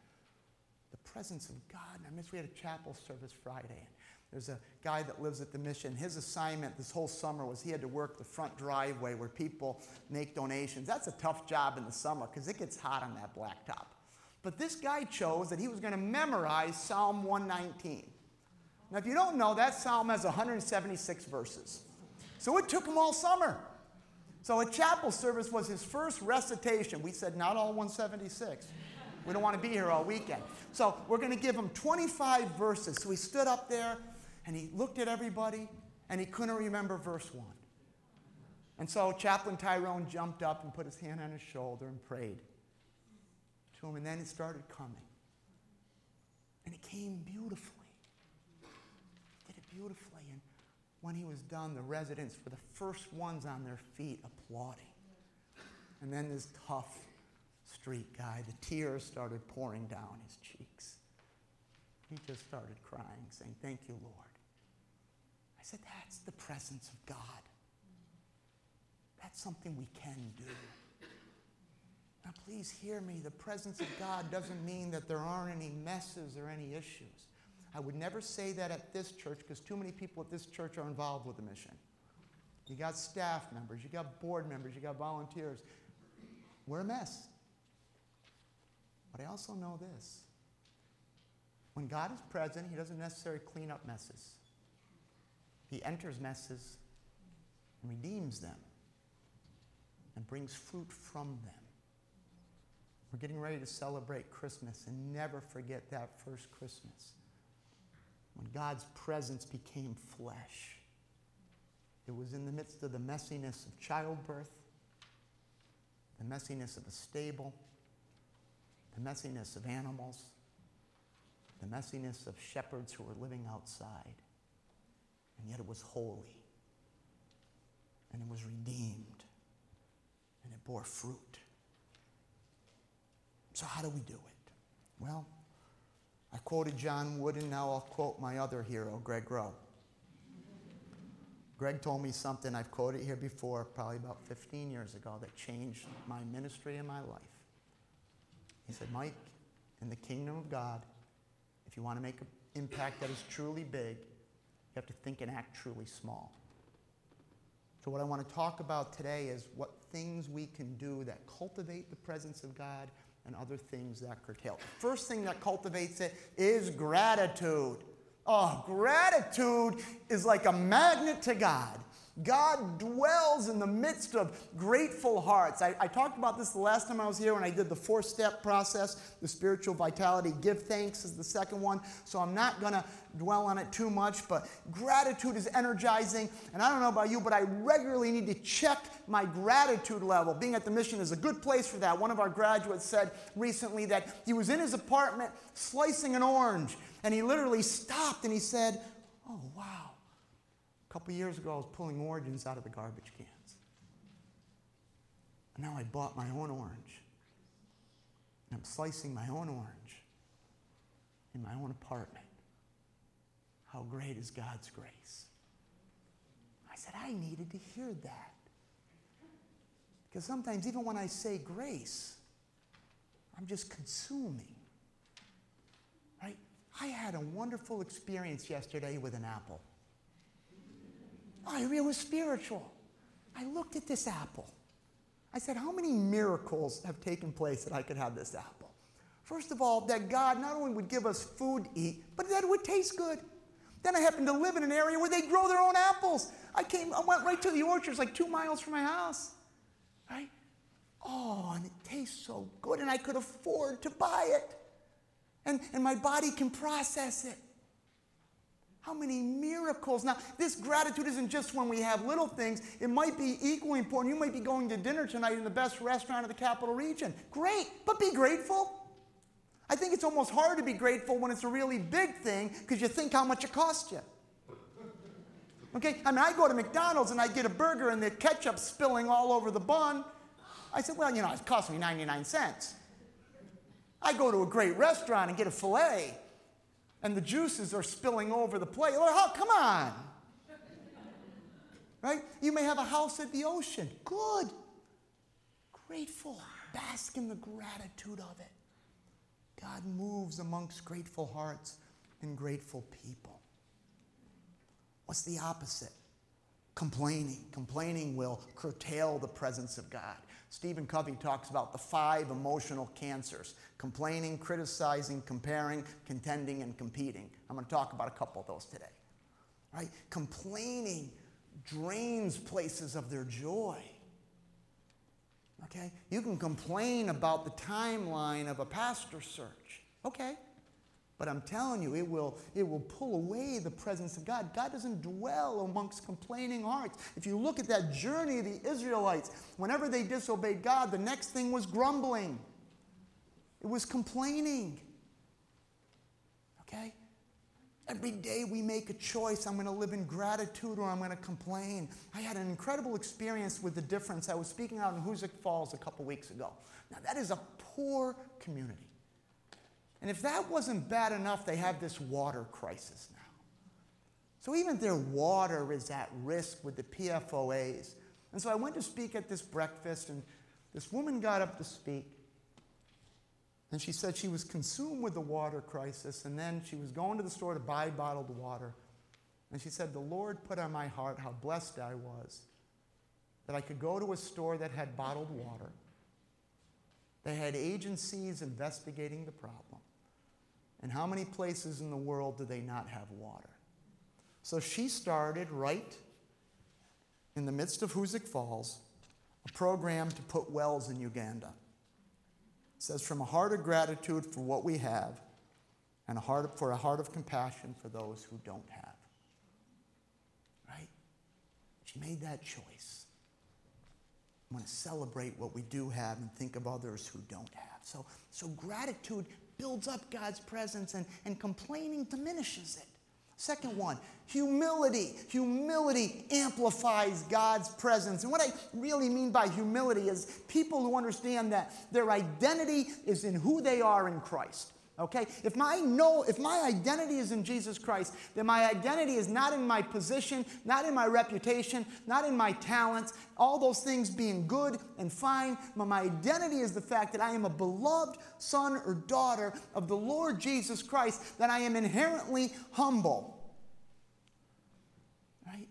the presence of God. And I miss we had a chapel service Friday. There's a guy that lives at the mission. His assignment this whole summer was he had to work the front driveway where people make donations. That's a tough job in the summer because it gets hot on that blacktop. But this guy chose that he was going to memorize Psalm 119. Now, if you don't know, that psalm has 176 verses. So it took him all summer. So a chapel service was his first recitation. We said, not all 176. We don't want to be here all weekend. So we're going to give him 25 verses. So he stood up there and he looked at everybody and he couldn't remember verse 1. And so Chaplain Tyrone jumped up and put his hand on his shoulder and prayed to him. And then it started coming. And it came beautifully. Did it beautifully And when he was done, the residents were the first ones on their feet applauding. And then this tough street guy, the tears started pouring down his cheeks. He just started crying, saying, Thank you, Lord. I said, That's the presence of God. That's something we can do. Now, please hear me. The presence of God doesn't mean that there aren't any messes or any issues. I would never say that at this church because too many people at this church are involved with the mission. You got staff members, you got board members, you got volunteers. We're a mess. But I also know this when God is present, He doesn't necessarily clean up messes, He enters messes and redeems them and brings fruit from them. We're getting ready to celebrate Christmas and never forget that first Christmas when God's presence became flesh. It was in the midst of the messiness of childbirth, the messiness of a stable, the messiness of animals, the messiness of shepherds who were living outside. And yet it was holy, and it was redeemed, and it bore fruit. So, how do we do it? Well, I quoted John Wooden, now I'll quote my other hero, Greg Rowe. Greg told me something I've quoted here before, probably about 15 years ago, that changed my ministry and my life. He said, Mike, in the kingdom of God, if you want to make an impact that is truly big, you have to think and act truly small. So, what I want to talk about today is what things we can do that cultivate the presence of God and other things that curtail. The first thing that cultivates it is gratitude. Oh, gratitude is like a magnet to God. God dwells in the midst of grateful hearts. I, I, talked about this the last time I was here when I did the four step process, the spiritual vitality. Give thanks is the second one. So I'm not going to dwell on it too much, but gratitude is energizing. And I don't know about you, but I regularly need to check my gratitude level. Being at the mission is a good place for that. One of our graduates said recently that he was in his apartment slicing an orange, and he literally stopped and he said, Oh, wow. Couple years ago, I was pulling oranges out of the garbage cans. And now I bought my own orange. And I'm slicing my own orange in my own apartment. How great is God's grace? I said, I needed to hear that. Because sometimes, even when I say grace, I'm just consuming. Right? I had a wonderful experience yesterday with an apple. Oh, it was spiritual. I looked at this apple. I said, How many miracles have taken place that I could have this apple? First of all, that God not only would give us food to eat, but that it would taste good. Then I happened to live in an area where they grow their own apples. I came, I went right to the orchards, like two miles from my house. Right? Oh, and it tastes so good, and I could afford to buy it. And, and my body can process it. How many miracles. Now, this gratitude isn't just when we have little things. It might be equally important. You might be going to dinner tonight in the best restaurant of the capital region. Great, but be grateful. I think it's almost hard to be grateful when it's a really big thing because you think how much it cost you. Okay? I mean, I go to McDonald's and I get a burger and the ketchup spilling all over the bun. I said, well, you know, it cost me 99 cents. I go to a great restaurant and get a filet and the juices are spilling over the plate. Oh, come on. Right? You may have a house at the ocean. Good. Grateful. Bask in the gratitude of it. God moves amongst grateful hearts and grateful people. What's the opposite? Complaining. Complaining will curtail the presence of God. Stephen Covey talks about the five emotional cancers complaining, criticizing, comparing, contending, and competing. I'm going to talk about a couple of those today. Right? Complaining drains places of their joy. Okay? You can complain about the timeline of a pastor search. Okay. But I'm telling you, it will, it will pull away the presence of God. God doesn't dwell amongst complaining hearts. If you look at that journey of the Israelites, whenever they disobeyed God, the next thing was grumbling, it was complaining. Okay? Every day we make a choice. I'm going to live in gratitude or I'm going to complain. I had an incredible experience with the difference. I was speaking out in Hoosick Falls a couple weeks ago. Now, that is a poor community. And if that wasn't bad enough, they have this water crisis now. So even their water is at risk with the PFOAs. And so I went to speak at this breakfast, and this woman got up to speak. And she said she was consumed with the water crisis, and then she was going to the store to buy bottled water. And she said, The Lord put on my heart how blessed I was that I could go to a store that had bottled water. They had agencies investigating the problem. And how many places in the world do they not have water? So she started right in the midst of Hoosick Falls a program to put wells in Uganda. It says, from a heart of gratitude for what we have and a heart for a heart of compassion for those who don't have. Right? She made that choice. I want to celebrate what we do have and think of others who don't have. So, so gratitude builds up God's presence, and, and complaining diminishes it. Second one, humility. Humility amplifies God's presence. And what I really mean by humility is people who understand that their identity is in who they are in Christ. Okay? If my know, if my identity is in Jesus Christ, then my identity is not in my position, not in my reputation, not in my talents, all those things being good and fine, but my identity is the fact that I am a beloved son or daughter of the Lord Jesus Christ, that I am inherently humble. Right?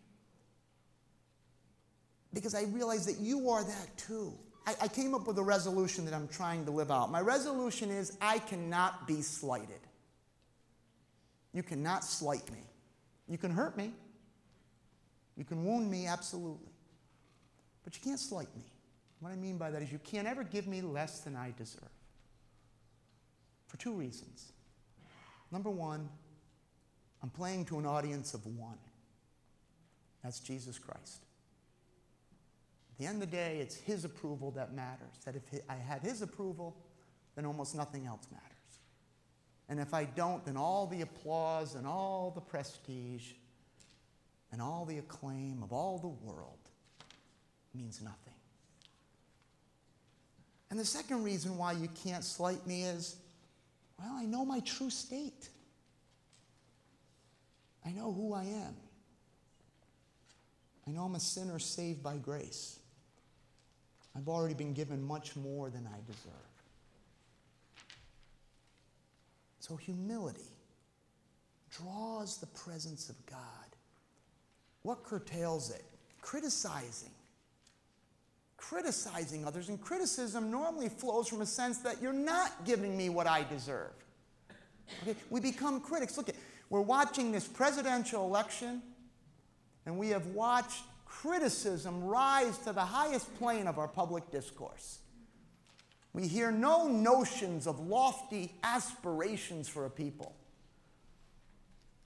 Because I realize that you are that too. I, I came up with a resolution that I'm trying to live out. My resolution is I cannot be slighted. You cannot slight me. You can hurt me. You can wound me, absolutely. But you can't slight me. What I mean by that is you can't ever give me less than I deserve. For two reasons. Number one, I'm playing to an audience of one. That's Jesus Christ. The end of the day, it's His approval that matters. That if I had His approval, then almost nothing else matters. And if I don't, then all the applause and all the prestige and all the acclaim of all the world means nothing. And the second reason why you can't slight me is well, I know my true state. I know who I am. I know I'm a sinner saved by grace. I've already been given much more than I deserve. So, humility draws the presence of God. What curtails it? Criticizing. Criticizing others. And criticism normally flows from a sense that you're not giving me what I deserve. Okay? We become critics. Look, at, we're watching this presidential election, and we have watched criticism rise to the highest plane of our public discourse. We hear no notions of lofty aspirations for a people.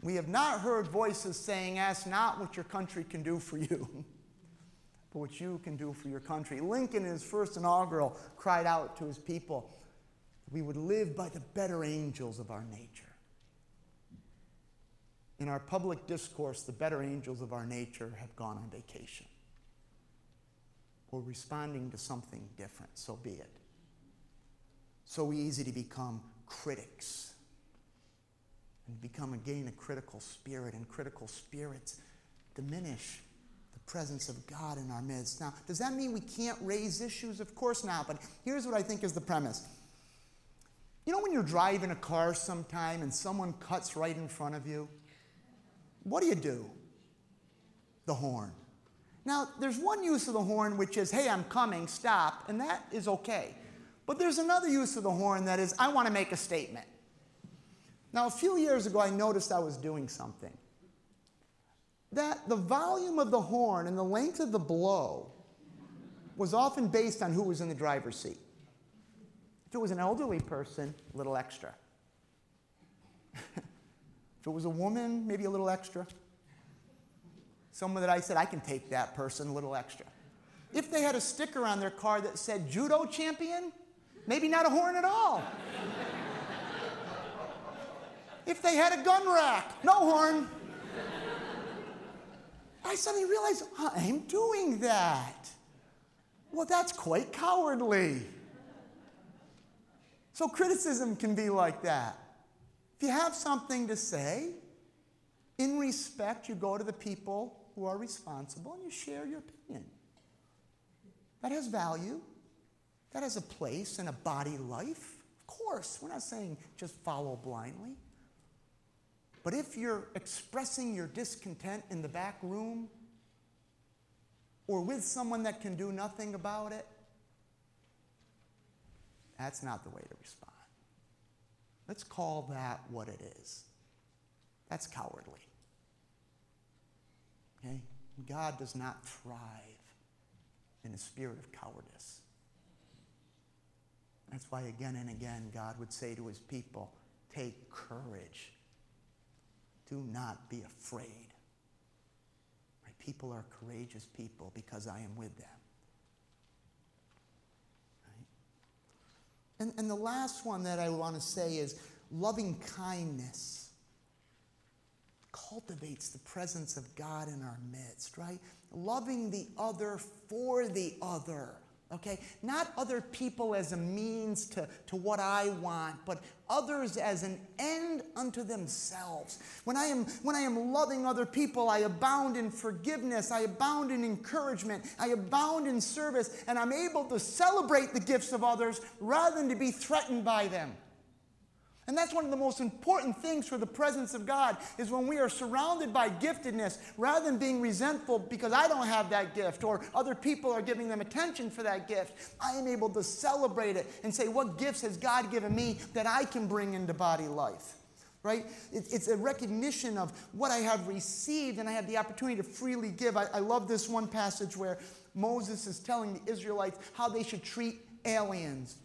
We have not heard voices saying, Ask not what your country can do for you, but what you can do for your country. Lincoln, in his first inaugural, cried out to his people, We would live by the better angels of our nature. In our public discourse, the better angels of our nature have gone on vacation. We're responding to something different, so be it so easy to become critics and become again a critical spirit, and critical spirits diminish the presence of God in our midst. Now, does that mean we can't raise issues? Of course not, but here's what I think is the premise. You know, when you're driving a car sometime and someone cuts right in front of you, what do you do? The horn. Now, there's one use of the horn which is, hey, I'm coming, stop, and that is okay. But there's another use of the horn that is, I want to make a statement. Now, a few years ago, I noticed I was doing something. That the volume of the horn and the length of the blow was often based on who was in the driver's seat. If it was an elderly person, a little extra. if it was a woman, maybe a little extra. Someone that I said, I can take that person, a little extra. If they had a sticker on their car that said judo champion, Maybe not a horn at all. if they had a gun rack, no horn. I suddenly realized I'm doing that. Well, that's quite cowardly. So, criticism can be like that. If you have something to say, in respect, you go to the people who are responsible and you share your opinion. That has value. That has a place in a body life. Of course, we're not saying just follow blindly. But if you're expressing your discontent in the back room or with someone that can do nothing about it, that's not the way to respond. Let's call that what it is. That's cowardly. Okay? God does not thrive in a spirit of cowardice. That's why again and again God would say to his people, Take courage. Do not be afraid. My people are courageous people because I am with them. Right? And, and the last one that I want to say is loving kindness cultivates the presence of God in our midst, right? Loving the other for the other okay? Not other people as a means to, to what I want, but others as an end unto themselves. When I, am, when I am loving other people, I abound in forgiveness, I abound in encouragement, I abound in service, and I'm able to celebrate the gifts of others rather than to be threatened by them. And that's one of the most important things for the presence of God is when we are surrounded by giftedness, rather than being resentful because I don't have that gift or other people are giving them attention for that gift, I am able to celebrate it and say, what gifts has God given me that I can bring into body life? Right? It's a recognition of what I have received and I have the opportunity to freely give. I, love this one passage where Moses is telling the Israelites how they should treat aliens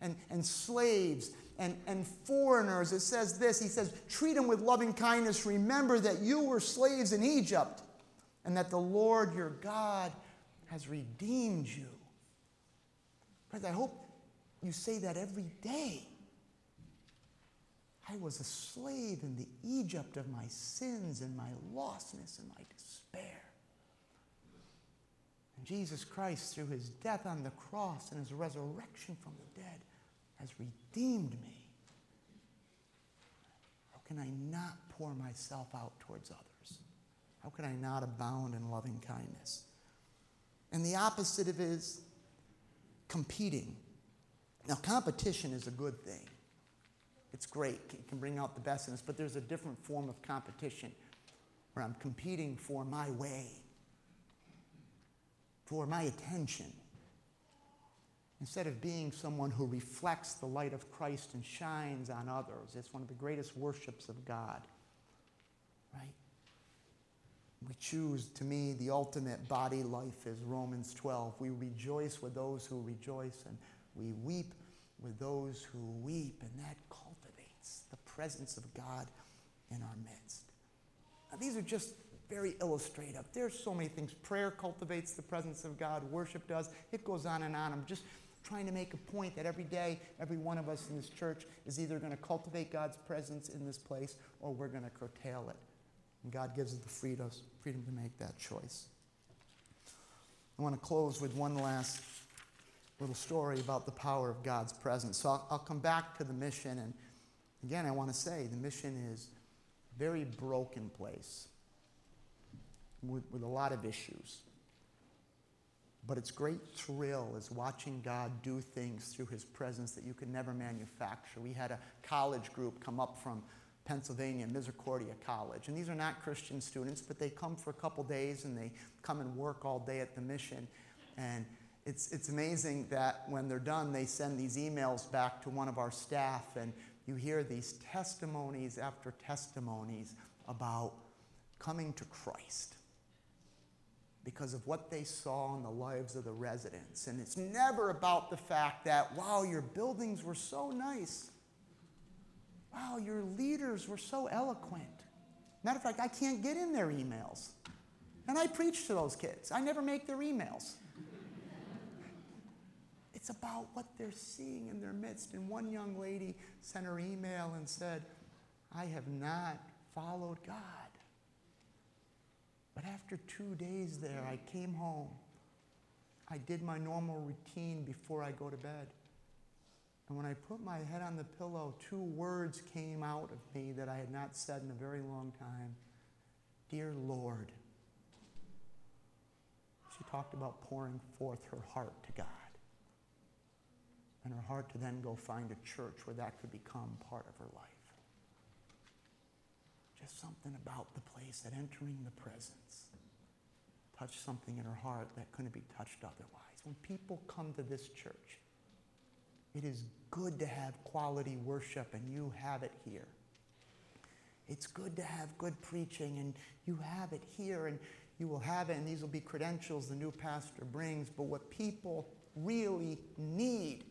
and, and slaves and, and foreigners. It says this He says, Treat them with loving kindness. Remember that you were slaves in Egypt and that the Lord your God has redeemed you. Friends, I hope you say that every day. I was a slave in the Egypt of my sins and my lostness and my despair. And Jesus Christ, through his death on the cross and his resurrection from the dead, has redeemed me. How can I not pour myself out towards others? How can I not abound in loving kindness? And the opposite of it is competing. Now, competition is a good thing. It's great. It can bring out the best in us, but there's a different form of competition where I'm competing for my way, for my attention. Instead of being someone who reflects the light of Christ and shines on others, it's one of the greatest worships of God. Right? We choose, to me, the ultimate body life is Romans 12. We rejoice with those who rejoice, and we weep with those who weep, and that cultivates the presence of God in our midst. Now, these are just very illustrative. There's so many things. Prayer cultivates the presence of God, worship does. It goes on and on. I'm just trying to make a point that every day, every one of us in this church is either going to cultivate God's presence in this place or we're going to curtail it. And God gives us the freedom, to make that choice. I want to close with one last little story about the power of God's presence. So I'll, I'll come back to the mission. And again, I want to say the mission is a very broken place with, with a lot of issues. But its great thrill is watching God do things through his presence that you can never manufacture. We had a college group come up from Pennsylvania, Misericordia College. And these are not Christian students, but they come for a couple days and they come and work all day at the mission. And it's, it's amazing that when they're done, they send these emails back to one of our staff, and you hear these testimonies after testimonies about coming to Christ because of what they saw in the lives of the residents. And it's never about the fact that, wow, your buildings were so nice. Wow, your leaders were so eloquent. Matter of fact, I can't get in their emails. And I preach to those kids. I never make their emails. it's about what they're seeing in their midst. And one young lady sent her email and said, I have not followed God. But after two days there, I came home. I did my normal routine before I go to bed. And when I put my head on the pillow, two words came out of me that I had not said in a very long time Dear Lord. She talked about pouring forth her heart to God. And her heart to then go find a church where that could become part of her life. Just something about the place that entering the presence touched something in her heart that couldn't be touched otherwise. When people come to this church, it is good to have quality worship, and you have it here. It's good to have good preaching, and you have it here, and you will have it, and these will be credentials the new pastor brings. But what people really need,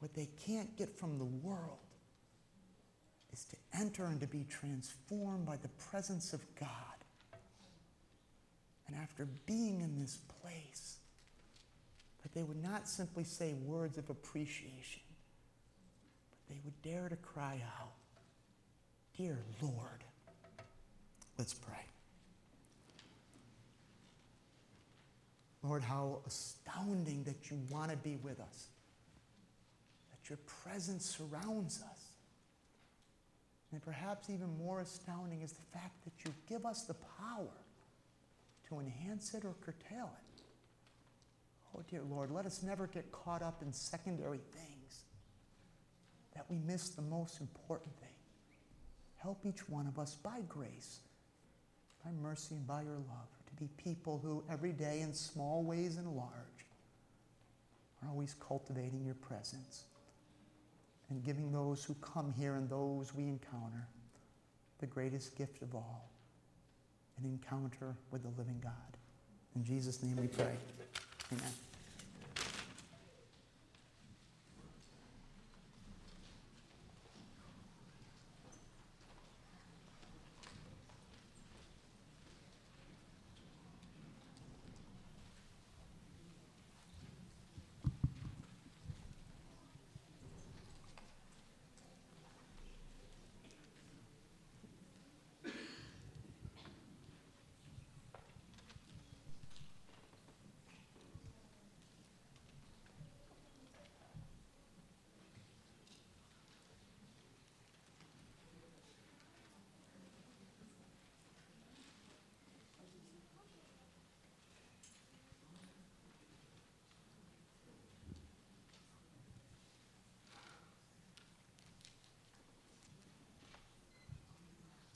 what they can't get from the world, enter and to be transformed by the presence of God. And after being in this place, that they would not simply say words of appreciation, but they would dare to cry out, Dear Lord. Let's pray. Lord, how astounding that you want to be with us, that your presence surrounds us. And perhaps even more astounding is the fact that you give us the power to enhance it or curtail it. Oh, dear Lord, let us never get caught up in secondary things. That we miss the most important thing. Help each one of us by grace, by mercy, and by your love to be people who every day, in small ways and large, are always cultivating your presence and giving those who come here and those we encounter the greatest gift of all an encounter with the living God. In Jesus' name we pray. Amen.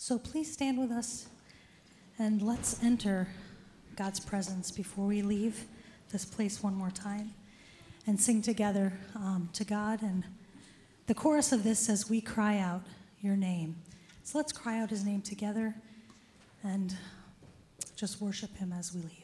So please stand with us and let's enter God's presence before we leave this place one more time and sing together um, to God. And the chorus of this says, We cry out your name. So let's cry out his name together and just worship him as we leave.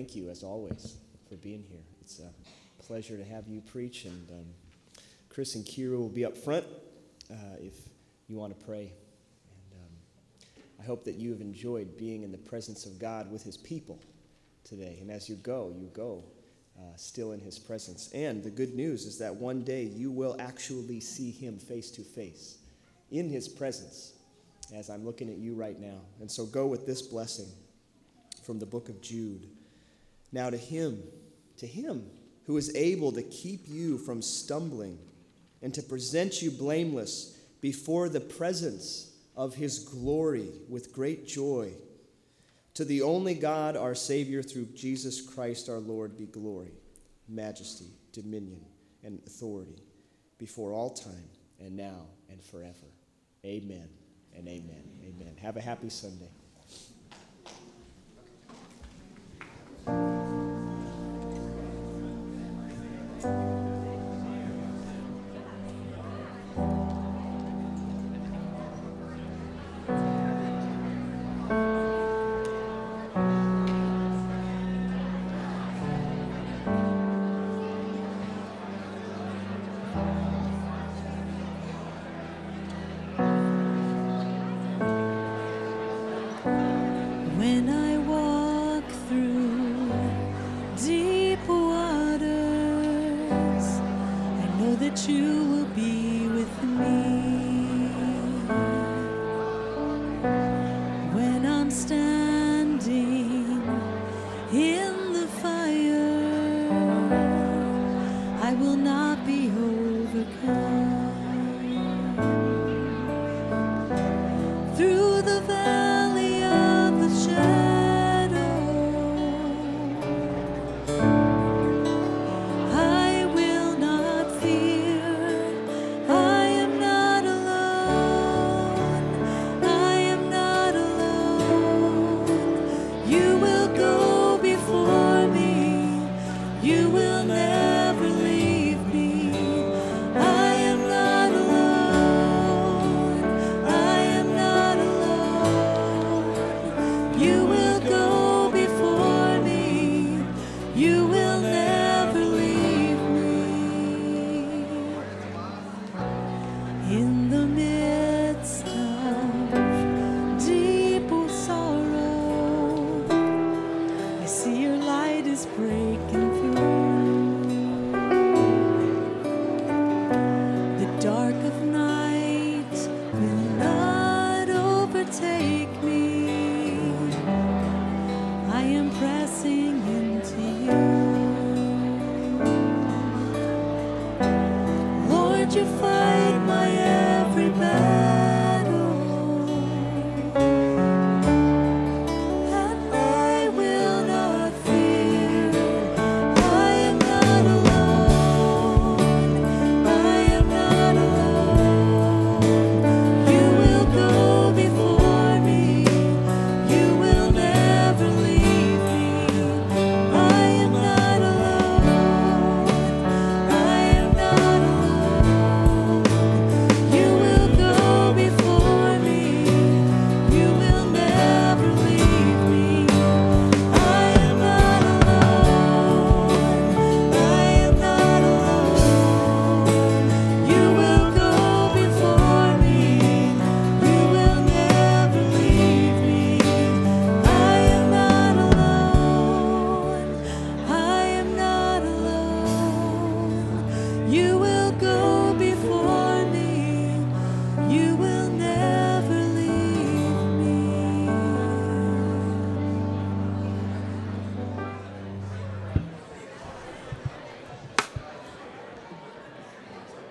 Thank you as always for being here. It's a pleasure to have you preach, and um, Chris and Kira will be up front uh, if you want to pray. And um, I hope that you have enjoyed being in the presence of God with His people today. And as you go, you go uh, still in His presence. And the good news is that one day you will actually see Him face to face in His presence as I'm looking at you right now. And so go with this blessing from the book of Jude. Now, to Him, to Him who is able to keep you from stumbling and to present you blameless before the presence of His glory with great joy. To the only God, our Savior, through Jesus Christ our Lord, be glory, majesty, dominion, and authority before all time and now and forever. Amen and amen. Amen. Have a happy Sunday. When that you will be.